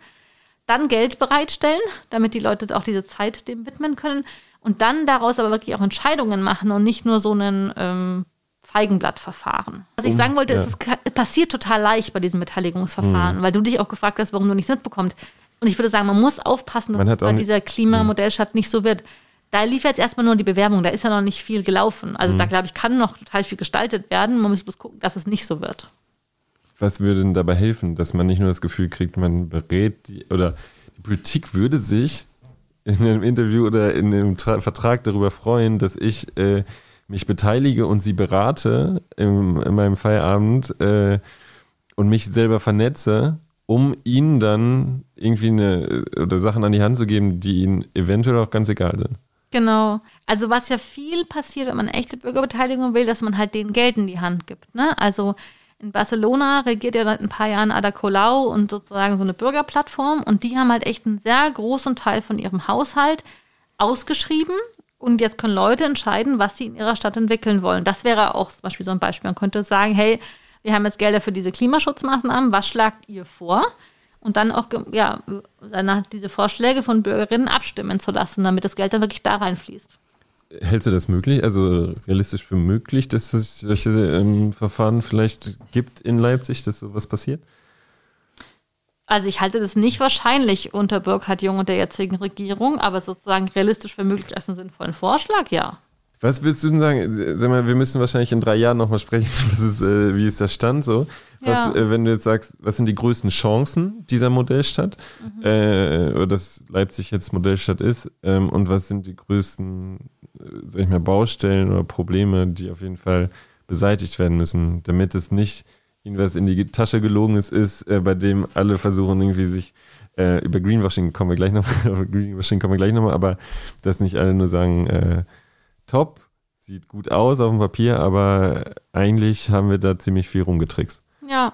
S2: dann Geld bereitstellen, damit die Leute auch diese Zeit dem widmen können und dann daraus aber wirklich auch Entscheidungen machen und nicht nur so einen ähm, Feigenblattverfahren. Was ich sagen wollte, ja. ist, es passiert total leicht bei diesen Beteiligungsverfahren, mhm. weil du dich auch gefragt hast, warum du nichts mitbekommst. Und ich würde sagen, man muss aufpassen, dass bei dieser Klimamodellstadt nicht so wird. Da lief jetzt erstmal nur die Bewerbung, da ist ja noch nicht viel gelaufen. Also mhm. da glaube ich, kann noch total viel gestaltet werden. Man muss bloß gucken, dass es nicht so wird.
S1: Was würde denn dabei helfen, dass man nicht nur das Gefühl kriegt, man berät die, oder die Politik würde sich in einem Interview oder in einem Tra Vertrag darüber freuen, dass ich äh, mich beteilige und sie berate im, in meinem Feierabend äh, und mich selber vernetze, um ihnen dann irgendwie eine oder Sachen an die Hand zu geben, die ihnen eventuell auch ganz egal sind.
S2: Genau. Also was ja viel passiert, wenn man echte Bürgerbeteiligung will, dass man halt denen Geld in die Hand gibt. Ne? Also in Barcelona regiert ja seit ein paar Jahren Ada Colau und sozusagen so eine Bürgerplattform und die haben halt echt einen sehr großen Teil von ihrem Haushalt ausgeschrieben und jetzt können Leute entscheiden, was sie in ihrer Stadt entwickeln wollen. Das wäre auch zum Beispiel so ein Beispiel. Man könnte sagen, hey, wir haben jetzt Gelder für diese Klimaschutzmaßnahmen, was schlagt ihr vor? Und dann auch ja, danach diese Vorschläge von Bürgerinnen abstimmen zu lassen, damit das Geld dann wirklich da reinfließt.
S1: Hältst du das möglich, also realistisch für möglich, dass es solche ähm, Verfahren vielleicht gibt in Leipzig, dass sowas passiert?
S2: Also ich halte das nicht wahrscheinlich unter Burkhard Jung und der jetzigen Regierung, aber sozusagen realistisch für möglich als einen sinnvollen Vorschlag, ja.
S1: Was würdest du denn sagen? Sag mal, wir müssen wahrscheinlich in drei Jahren nochmal sprechen, ist, äh, wie ist der Stand so? Was, ja. äh, wenn du jetzt sagst, was sind die größten Chancen dieser Modellstadt, mhm. äh, oder dass Leipzig jetzt Modellstadt ist, ähm, und was sind die größten, sag ich mal, Baustellen oder Probleme, die auf jeden Fall beseitigt werden müssen, damit es nicht ihnen was in die Tasche gelogen ist, ist, äh, bei dem alle versuchen irgendwie sich äh, über Greenwashing kommen wir gleich noch, Greenwashing kommen wir gleich nochmal, aber dass nicht alle nur sagen, äh, top, sieht gut aus auf dem Papier, aber eigentlich haben wir da ziemlich viel rumgetrickst.
S2: Ja.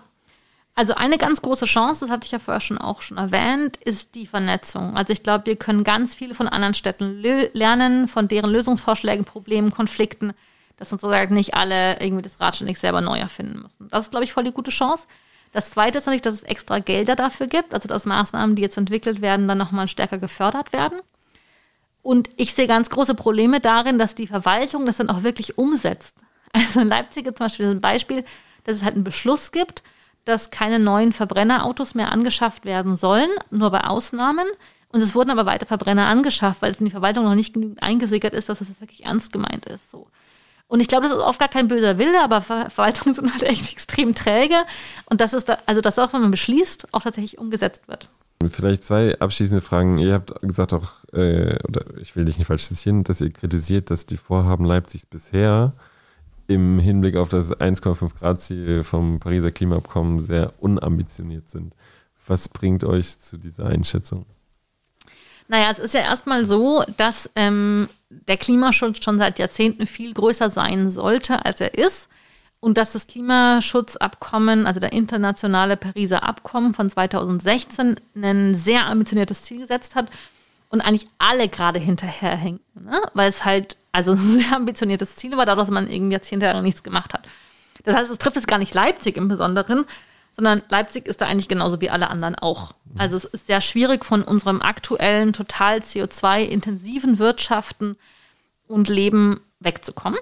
S2: Also eine ganz große Chance, das hatte ich ja vorher schon auch schon erwähnt, ist die Vernetzung. Also ich glaube, wir können ganz viele von anderen Städten lernen, von deren Lösungsvorschlägen, Problemen, Konflikten dass sozusagen nicht alle irgendwie das nicht selber neu erfinden müssen. Das ist, glaube ich, voll die gute Chance. Das zweite ist natürlich, dass es extra Gelder dafür gibt, also dass Maßnahmen, die jetzt entwickelt werden, dann nochmal stärker gefördert werden. Und ich sehe ganz große Probleme darin, dass die Verwaltung das dann auch wirklich umsetzt. Also in Leipzig zum Beispiel ein Beispiel, dass es halt einen Beschluss gibt, dass keine neuen Verbrennerautos mehr angeschafft werden sollen, nur bei Ausnahmen. Und es wurden aber weiter Verbrenner angeschafft, weil es in die Verwaltung noch nicht genügend eingesickert ist, dass es das wirklich ernst gemeint ist. So. Und ich glaube, das ist oft gar kein böser Wille, aber Ver Verwaltungen sind halt echt extrem träge. Und das ist, da, also das auch, wenn man beschließt, auch tatsächlich umgesetzt wird.
S1: Vielleicht zwei abschließende Fragen. Ihr habt gesagt auch, äh, oder ich will dich nicht falsch zitieren, dass ihr kritisiert, dass die Vorhaben Leipzigs bisher im Hinblick auf das 1,5 Grad Ziel vom Pariser Klimaabkommen sehr unambitioniert sind. Was bringt euch zu dieser Einschätzung?
S2: Naja, es ist ja erstmal so, dass ähm, der Klimaschutz schon seit Jahrzehnten viel größer sein sollte, als er ist. Und dass das Klimaschutzabkommen, also der internationale Pariser Abkommen von 2016, ein sehr ambitioniertes Ziel gesetzt hat und eigentlich alle gerade hinterherhängen. Ne? Weil es halt also ein sehr ambitioniertes Ziel war, dadurch, dass man irgendwie Jahrzehnte nichts gemacht hat. Das heißt, es trifft jetzt gar nicht Leipzig im Besonderen, sondern Leipzig ist da eigentlich genauso wie alle anderen auch. Also es ist sehr schwierig von unserem aktuellen, total CO2-intensiven Wirtschaften und Leben wegzukommen.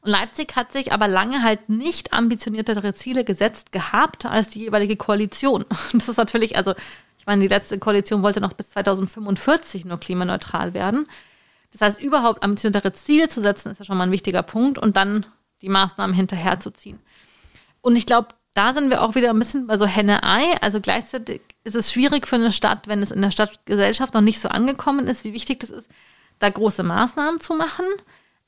S2: Und Leipzig hat sich aber lange halt nicht ambitioniertere Ziele gesetzt gehabt als die jeweilige Koalition. Das ist natürlich, also ich meine, die letzte Koalition wollte noch bis 2045 nur klimaneutral werden. Das heißt, überhaupt ambitioniertere Ziele zu setzen, ist ja schon mal ein wichtiger Punkt und dann die Maßnahmen hinterherzuziehen. Und ich glaube, da sind wir auch wieder ein bisschen bei so Henne-Ei. Also gleichzeitig ist es schwierig für eine Stadt, wenn es in der Stadtgesellschaft noch nicht so angekommen ist, wie wichtig das ist, da große Maßnahmen zu machen.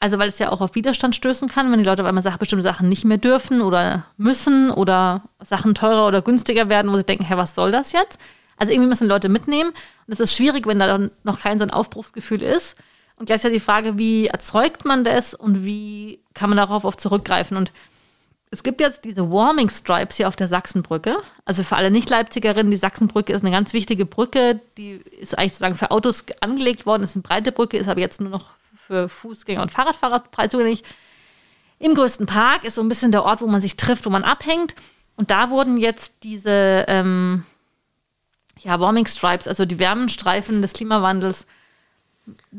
S2: Also weil es ja auch auf Widerstand stößen kann, wenn die Leute auf einmal sagen, bestimmte Sachen nicht mehr dürfen oder müssen oder Sachen teurer oder günstiger werden, wo sie denken, hä, was soll das jetzt? Also irgendwie müssen Leute mitnehmen. Und es ist schwierig, wenn da noch kein so ein Aufbruchsgefühl ist. Und gleichzeitig die Frage, wie erzeugt man das und wie kann man darauf oft zurückgreifen? Und es gibt jetzt diese Warming Stripes hier auf der Sachsenbrücke. Also für alle Nicht-Leipzigerinnen, die Sachsenbrücke ist eine ganz wichtige Brücke. Die ist eigentlich sozusagen für Autos angelegt worden, ist eine breite Brücke, ist aber jetzt nur noch für Fußgänger und Fahrradfahrer breit zugänglich. Im größten Park ist so ein bisschen der Ort, wo man sich trifft, wo man abhängt. Und da wurden jetzt diese ähm, ja, Warming Stripes, also die Wärmenstreifen des Klimawandels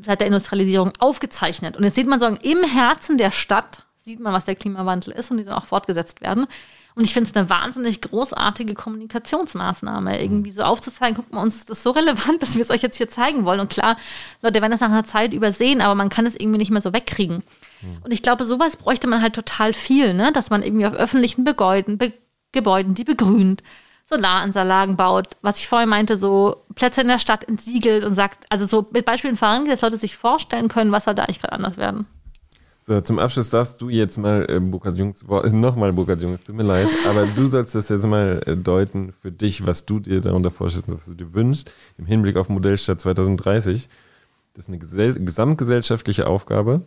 S2: seit der Industrialisierung aufgezeichnet. Und jetzt sieht man so im Herzen der Stadt sieht man, was der Klimawandel ist und die sollen auch fortgesetzt werden. Und ich finde es eine wahnsinnig großartige Kommunikationsmaßnahme, irgendwie so aufzuzeigen, guck mal, uns ist das so relevant, dass wir es euch jetzt hier zeigen wollen. Und klar, Leute werden das nach einer Zeit übersehen, aber man kann es irgendwie nicht mehr so wegkriegen. Und ich glaube, sowas bräuchte man halt total viel, ne? dass man irgendwie auf öffentlichen Gebäuden, Be Gebäuden, die begrünt, Solaranlagen baut, was ich vorher meinte, so Plätze in der Stadt entsiegelt und sagt, also so mit Beispielen vorangeht, dass Leute sich vorstellen können, was soll da eigentlich gerade anders werden.
S1: So, zum Abschluss darfst du jetzt mal, äh, Burkhard Jungs, nochmal Burkhard Jungs, tut mir leid, aber du sollst das jetzt mal äh, deuten für dich, was du dir darunter vorstellst, was du dir wünschst, im Hinblick auf Modellstadt 2030. Das ist eine gesell gesamtgesellschaftliche Aufgabe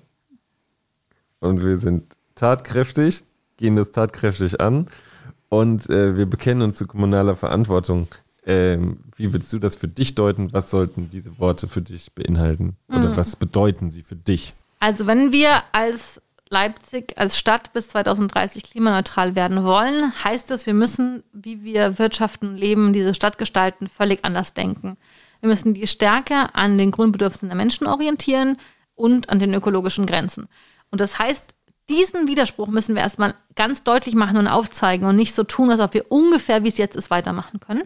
S1: und wir sind tatkräftig, gehen das tatkräftig an und äh, wir bekennen uns zu kommunaler Verantwortung. Ähm, wie würdest du das für dich deuten? Was sollten diese Worte für dich beinhalten? Oder mhm. was bedeuten sie für dich?
S2: Also wenn wir als Leipzig als Stadt bis 2030 klimaneutral werden wollen, heißt das, wir müssen, wie wir wirtschaften, leben, diese Stadt gestalten, völlig anders denken. Wir müssen die Stärke an den Grundbedürfnissen der Menschen orientieren und an den ökologischen Grenzen. Und das heißt, diesen Widerspruch müssen wir erstmal ganz deutlich machen und aufzeigen und nicht so tun, als ob wir ungefähr, wie es jetzt ist, weitermachen können.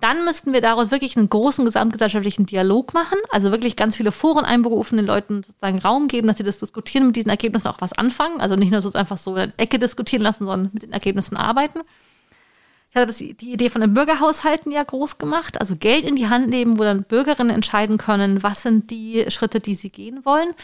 S2: Dann müssten wir daraus wirklich einen großen gesamtgesellschaftlichen Dialog machen, also wirklich ganz viele Foren einberufen, den Leuten sozusagen Raum geben, dass sie das diskutieren, mit diesen Ergebnissen auch was anfangen. Also nicht nur so einfach so in der Ecke diskutieren lassen, sondern mit den Ergebnissen arbeiten. Ich hatte das, die Idee von den Bürgerhaushalten ja groß gemacht, also Geld in die Hand nehmen, wo dann Bürgerinnen entscheiden können, was sind die Schritte, die sie gehen wollen.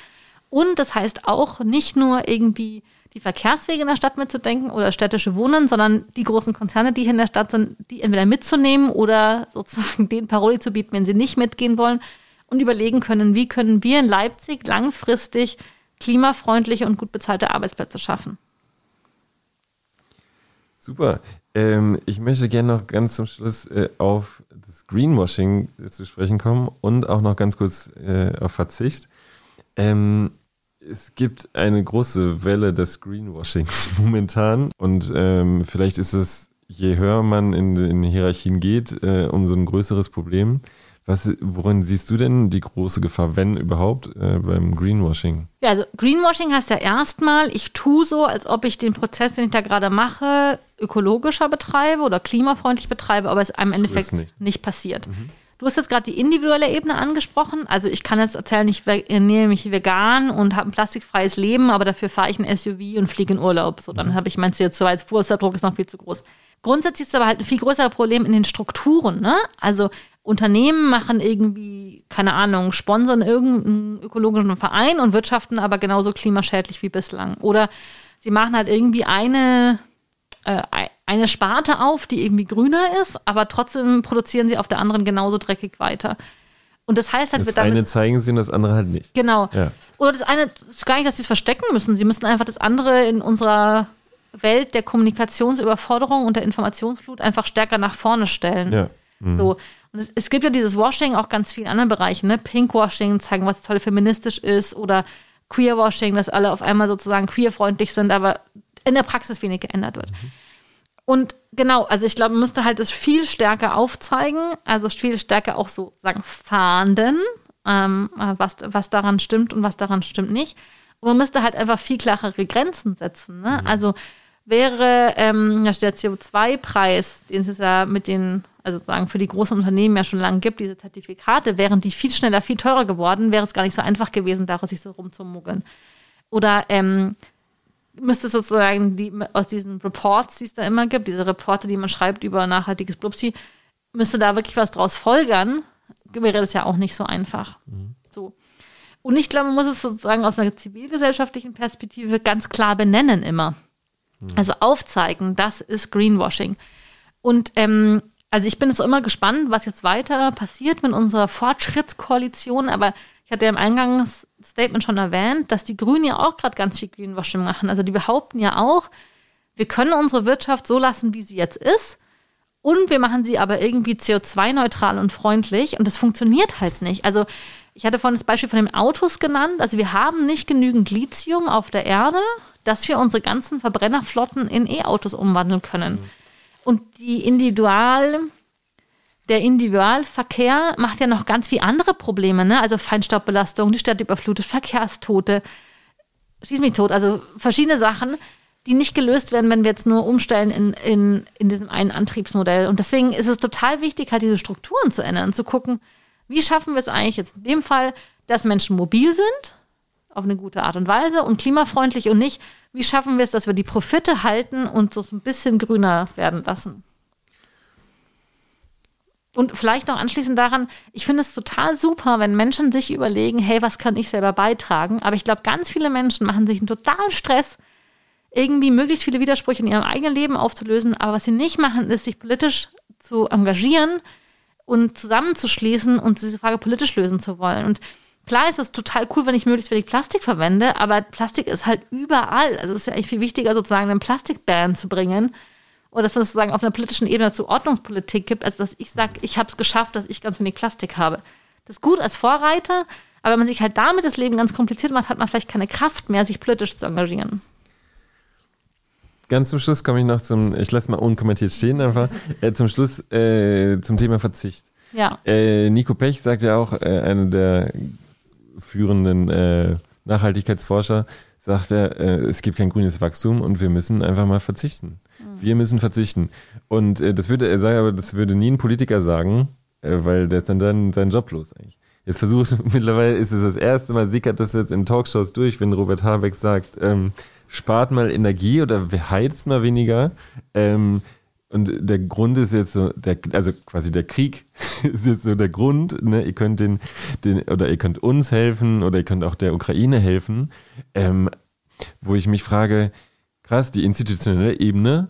S2: Und das heißt auch nicht nur irgendwie die Verkehrswege in der Stadt mitzudenken oder städtische Wohnen, sondern die großen Konzerne, die hier in der Stadt sind, die entweder mitzunehmen oder sozusagen den Paroli zu bieten, wenn sie nicht mitgehen wollen und überlegen können, wie können wir in Leipzig langfristig klimafreundliche und gut bezahlte Arbeitsplätze schaffen.
S1: Super. Ähm, ich möchte gerne noch ganz zum Schluss äh, auf das Greenwashing zu sprechen kommen und auch noch ganz kurz äh, auf Verzicht. Ähm, es gibt eine große Welle des Greenwashings momentan und ähm, vielleicht ist es, je höher man in, in Hierarchien geht, äh, umso ein größeres Problem. Was, worin siehst du denn die große Gefahr, wenn überhaupt, äh, beim Greenwashing?
S2: Ja, also Greenwashing heißt ja erstmal, ich tue so, als ob ich den Prozess, den ich da gerade mache, ökologischer betreibe oder klimafreundlich betreibe, aber es einem Endeffekt nicht. nicht. passiert. Mhm. Du hast jetzt gerade die individuelle Ebene angesprochen. Also ich kann jetzt erzählen, ich ernähre mich vegan und habe ein plastikfreies Leben, aber dafür fahre ich ein SUV und fliege in Urlaub. So, dann mhm. habe ich mein CO2 als Fußabdruck ist noch viel zu groß. Grundsätzlich ist aber halt ein viel größeres Problem in den Strukturen. Ne? Also Unternehmen machen irgendwie, keine Ahnung, sponsern irgendeinen ökologischen Verein und wirtschaften aber genauso klimaschädlich wie bislang. Oder sie machen halt irgendwie eine äh, eine Sparte auf, die irgendwie grüner ist, aber trotzdem produzieren sie auf der anderen genauso dreckig weiter. Und das heißt halt,
S1: das damit, eine zeigen sie und das andere halt nicht.
S2: Genau. Ja. Oder das eine ist gar nicht, dass sie es verstecken müssen. Sie müssen einfach das andere in unserer Welt der Kommunikationsüberforderung und der Informationsflut einfach stärker nach vorne stellen. Ja. Mhm. So. Und es, es, gibt ja dieses Washing auch ganz vielen anderen Bereichen, ne? Pinkwashing, zeigen, was toll feministisch ist, oder Queerwashing, dass alle auf einmal sozusagen queerfreundlich sind, aber in der Praxis wenig geändert wird. Mhm. Und genau, also ich glaube, man müsste halt das viel stärker aufzeigen, also viel stärker auch so sagen, fahnden, ähm, was, was daran stimmt und was daran stimmt nicht. Und man müsste halt einfach viel klarere Grenzen setzen. Ne? Mhm. Also wäre ähm, der CO2-Preis, den es ja mit den, also sagen für die großen Unternehmen ja schon lange gibt, diese Zertifikate, wären die viel schneller, viel teurer geworden, wäre es gar nicht so einfach gewesen, daraus sich so rumzumuggeln. Oder ähm, müsste sozusagen die, aus diesen Reports, die es da immer gibt, diese Reporte, die man schreibt über nachhaltiges Blubsi, müsste da wirklich was draus folgern, wäre das ja auch nicht so einfach. Mhm. So. Und ich glaube, man muss es sozusagen aus einer zivilgesellschaftlichen Perspektive ganz klar benennen immer. Mhm. Also aufzeigen, das ist Greenwashing. Und ähm, also ich bin jetzt immer gespannt, was jetzt weiter passiert mit unserer Fortschrittskoalition, aber ich hatte ja im Eingangsstatement schon erwähnt, dass die Grünen ja auch gerade ganz viel Greenwashing machen. Also die behaupten ja auch, wir können unsere Wirtschaft so lassen, wie sie jetzt ist. Und wir machen sie aber irgendwie CO2-neutral und freundlich. Und das funktioniert halt nicht. Also ich hatte vorhin das Beispiel von den Autos genannt. Also wir haben nicht genügend Lithium auf der Erde, dass wir unsere ganzen Verbrennerflotten in E-Autos umwandeln können. Mhm. Und die Individual, der Individualverkehr macht ja noch ganz viele andere Probleme, ne? Also Feinstaubbelastung, die Stadt überflutet, Verkehrstote, schieß mich tot, also verschiedene Sachen, die nicht gelöst werden, wenn wir jetzt nur umstellen in, in, in diesem einen Antriebsmodell. Und deswegen ist es total wichtig, halt diese Strukturen zu ändern, zu gucken, wie schaffen wir es eigentlich jetzt in dem Fall, dass Menschen mobil sind, auf eine gute Art und Weise und klimafreundlich und nicht, wie schaffen wir es, dass wir die Profite halten und so ein bisschen grüner werden lassen. Und vielleicht noch anschließend daran, ich finde es total super, wenn Menschen sich überlegen, hey, was kann ich selber beitragen? Aber ich glaube, ganz viele Menschen machen sich einen totalen Stress, irgendwie möglichst viele Widersprüche in ihrem eigenen Leben aufzulösen. Aber was sie nicht machen, ist, sich politisch zu engagieren und zusammenzuschließen und diese Frage politisch lösen zu wollen. Und klar ist es total cool, wenn ich möglichst wenig Plastik verwende, aber Plastik ist halt überall. Also es ist ja eigentlich viel wichtiger, sozusagen einen Plastikban zu bringen oder dass man sozusagen auf einer politischen Ebene zu Ordnungspolitik gibt, als dass ich sage, ich habe es geschafft, dass ich ganz wenig Plastik habe. Das ist gut als Vorreiter, Aber wenn man sich halt damit das Leben ganz kompliziert macht, hat man vielleicht keine Kraft mehr, sich politisch zu engagieren.
S1: Ganz zum Schluss komme ich noch zum, ich lasse mal unkommentiert stehen einfach, äh, zum Schluss äh, zum Thema Verzicht.
S2: Ja.
S1: Äh, Nico Pech sagt ja auch, äh, einer der führenden äh, Nachhaltigkeitsforscher, sagt er, äh, es gibt kein grünes Wachstum und wir müssen einfach mal verzichten. Mhm. Wir müssen verzichten. Und äh, das würde er sagen, aber das würde nie ein Politiker sagen, äh, weil der ist dann, dann seinen Job los eigentlich. Jetzt versucht, mittlerweile ist es das erste Mal, sickert das jetzt in Talkshows durch, wenn Robert Habeck sagt, ähm, spart mal Energie oder heizt mal weniger. Ähm, und der Grund ist jetzt so, der, also quasi der Krieg ist jetzt so der Grund, ne? Ihr könnt den, den, oder ihr könnt uns helfen oder ihr könnt auch der Ukraine helfen. Ähm, wo ich mich frage, krass, die institutionelle Ebene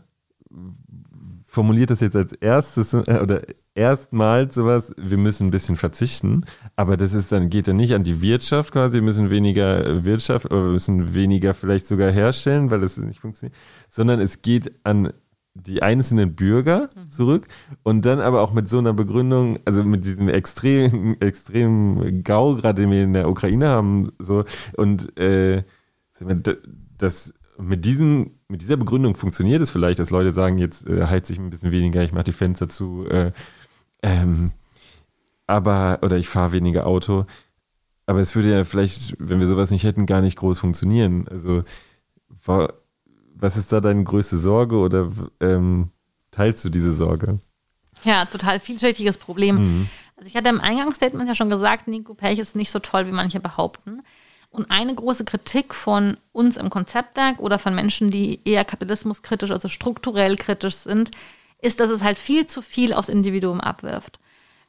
S1: formuliert das jetzt als erstes äh, oder erstmals sowas, wir müssen ein bisschen verzichten, aber das ist dann, geht dann nicht an die Wirtschaft quasi, wir müssen weniger Wirtschaft oder wir müssen weniger vielleicht sogar herstellen, weil das nicht funktioniert, sondern es geht an die einzelnen Bürger mhm. zurück und dann aber auch mit so einer Begründung, also mit diesem extrem, extrem GAU, gerade den wir in der Ukraine haben, so und äh, das mit diesem, mit dieser Begründung funktioniert es vielleicht, dass Leute sagen, jetzt äh, heizt ich ein bisschen weniger, ich mache die Fenster zu, äh, ähm, aber, oder ich fahre weniger Auto. Aber es würde ja vielleicht, wenn wir sowas nicht hätten, gar nicht groß funktionieren. Also war, was ist da deine größte Sorge oder ähm, teilst du diese Sorge?
S2: Ja, total vielschichtiges Problem. Mhm. Also ich hatte im Eingangsstatement ja schon gesagt, Nico Pech ist nicht so toll, wie manche behaupten. Und eine große Kritik von uns im Konzeptwerk oder von Menschen, die eher kapitalismuskritisch, also strukturell kritisch sind, ist, dass es halt viel zu viel aufs Individuum abwirft.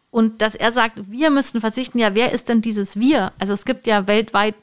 S2: Und dass er sagt, wir müssen verzichten, ja, wer ist denn dieses Wir? Also es gibt ja weltweit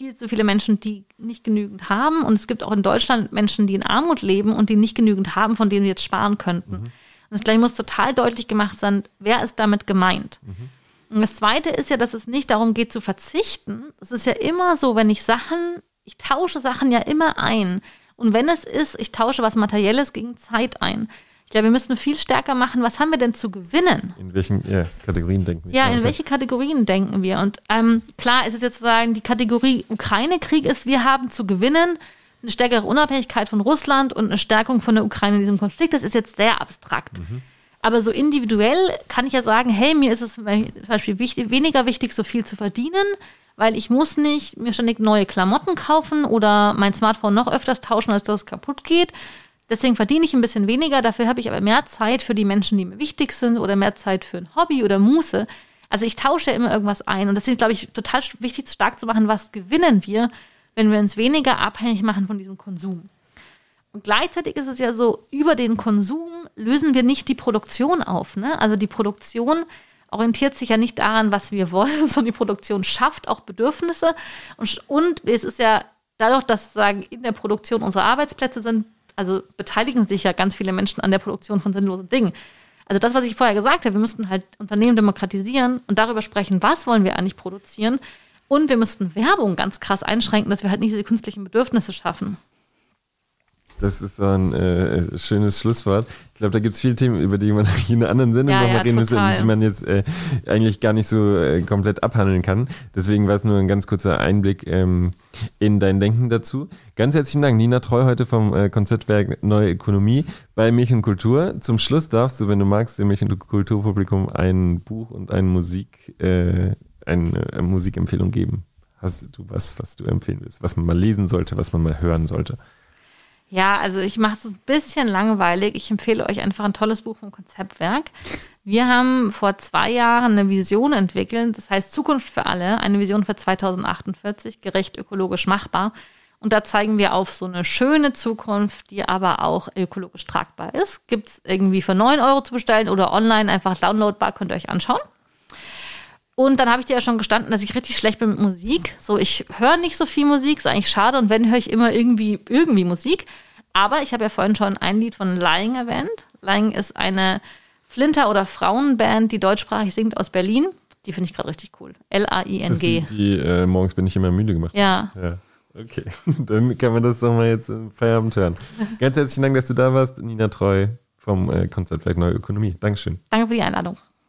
S2: viel zu viele Menschen, die nicht genügend haben. Und es gibt auch in Deutschland Menschen, die in Armut leben und die nicht genügend haben, von denen wir jetzt sparen könnten. Mhm. Und das gleich muss total deutlich gemacht sein, wer ist damit gemeint. Mhm. Und das Zweite ist ja, dass es nicht darum geht zu verzichten. Es ist ja immer so, wenn ich Sachen, ich tausche Sachen ja immer ein. Und wenn es ist, ich tausche was Materielles gegen Zeit ein. Glaube, wir müssen viel stärker machen, was haben wir denn zu gewinnen?
S1: In welchen ja, Kategorien denken wir?
S2: Ja, in welche Kategorien denken wir? Und ähm, klar ist es jetzt zu sagen, die Kategorie Ukraine-Krieg ist, wir haben zu gewinnen eine stärkere Unabhängigkeit von Russland und eine Stärkung von der Ukraine in diesem Konflikt. Das ist jetzt sehr abstrakt. Mhm. Aber so individuell kann ich ja sagen, hey, mir ist es zum Beispiel wichtig, weniger wichtig, so viel zu verdienen, weil ich muss nicht mir ständig neue Klamotten kaufen oder mein Smartphone noch öfters tauschen, als das kaputt geht. Deswegen verdiene ich ein bisschen weniger, dafür habe ich aber mehr Zeit für die Menschen, die mir wichtig sind oder mehr Zeit für ein Hobby oder Muße. Also ich tausche immer irgendwas ein und deswegen ist, glaube ich, total wichtig, stark zu machen, was gewinnen wir, wenn wir uns weniger abhängig machen von diesem Konsum. Und gleichzeitig ist es ja so, über den Konsum lösen wir nicht die Produktion auf. Ne? Also die Produktion orientiert sich ja nicht daran, was wir wollen, sondern die Produktion schafft auch Bedürfnisse. Und, und es ist ja dadurch, dass sagen, in der Produktion unsere Arbeitsplätze sind, also beteiligen sich ja ganz viele Menschen an der Produktion von sinnlosen Dingen. Also das, was ich vorher gesagt habe, wir müssten halt Unternehmen demokratisieren und darüber sprechen, was wollen wir eigentlich produzieren. Und wir müssten Werbung ganz krass einschränken, dass wir halt nicht diese künstlichen Bedürfnisse schaffen.
S1: Das ist so ein äh, schönes Schlusswort. Ich glaube, da gibt es viele Themen, über die man in einer anderen Sendung ja, nochmal ja, reden müsste, die man jetzt äh, eigentlich gar nicht so äh, komplett abhandeln kann. Deswegen war es nur ein ganz kurzer Einblick ähm, in dein Denken dazu. Ganz herzlichen Dank, Nina Treu, heute vom äh, Konzertwerk Neue Ökonomie bei Milch und Kultur. Zum Schluss darfst du, wenn du magst, dem Milch und Kulturpublikum ein Buch und eine Musik, äh, eine äh, Musikempfehlung geben. Hast du was, was du empfehlen willst, was man mal lesen sollte, was man mal hören sollte?
S2: Ja, also ich mache es ein bisschen langweilig. Ich empfehle euch einfach ein tolles Buch vom Konzeptwerk. Wir haben vor zwei Jahren eine Vision entwickelt, das heißt Zukunft für alle, eine Vision für 2048, gerecht ökologisch machbar. Und da zeigen wir auf so eine schöne Zukunft, die aber auch ökologisch tragbar ist. Gibt es irgendwie für 9 Euro zu bestellen oder online einfach downloadbar, könnt ihr euch anschauen. Und dann habe ich dir ja schon gestanden, dass ich richtig schlecht bin mit Musik. So, ich höre nicht so viel Musik, ist eigentlich schade. Und wenn, höre ich immer irgendwie, irgendwie Musik. Aber ich habe ja vorhin schon ein Lied von Lying erwähnt. Lying ist eine Flinter- oder Frauenband, die deutschsprachig singt aus Berlin. Die finde ich gerade richtig cool. L-A-I-N-G.
S1: Die, die äh, morgens bin ich immer müde gemacht.
S2: Ja.
S1: ja. Okay, dann kann man das doch mal jetzt im Feierabend hören. Ganz herzlichen Dank, dass du da warst, Nina Treu vom äh, Konzertwerk Neue Ökonomie. Dankeschön.
S2: Danke für die Einladung.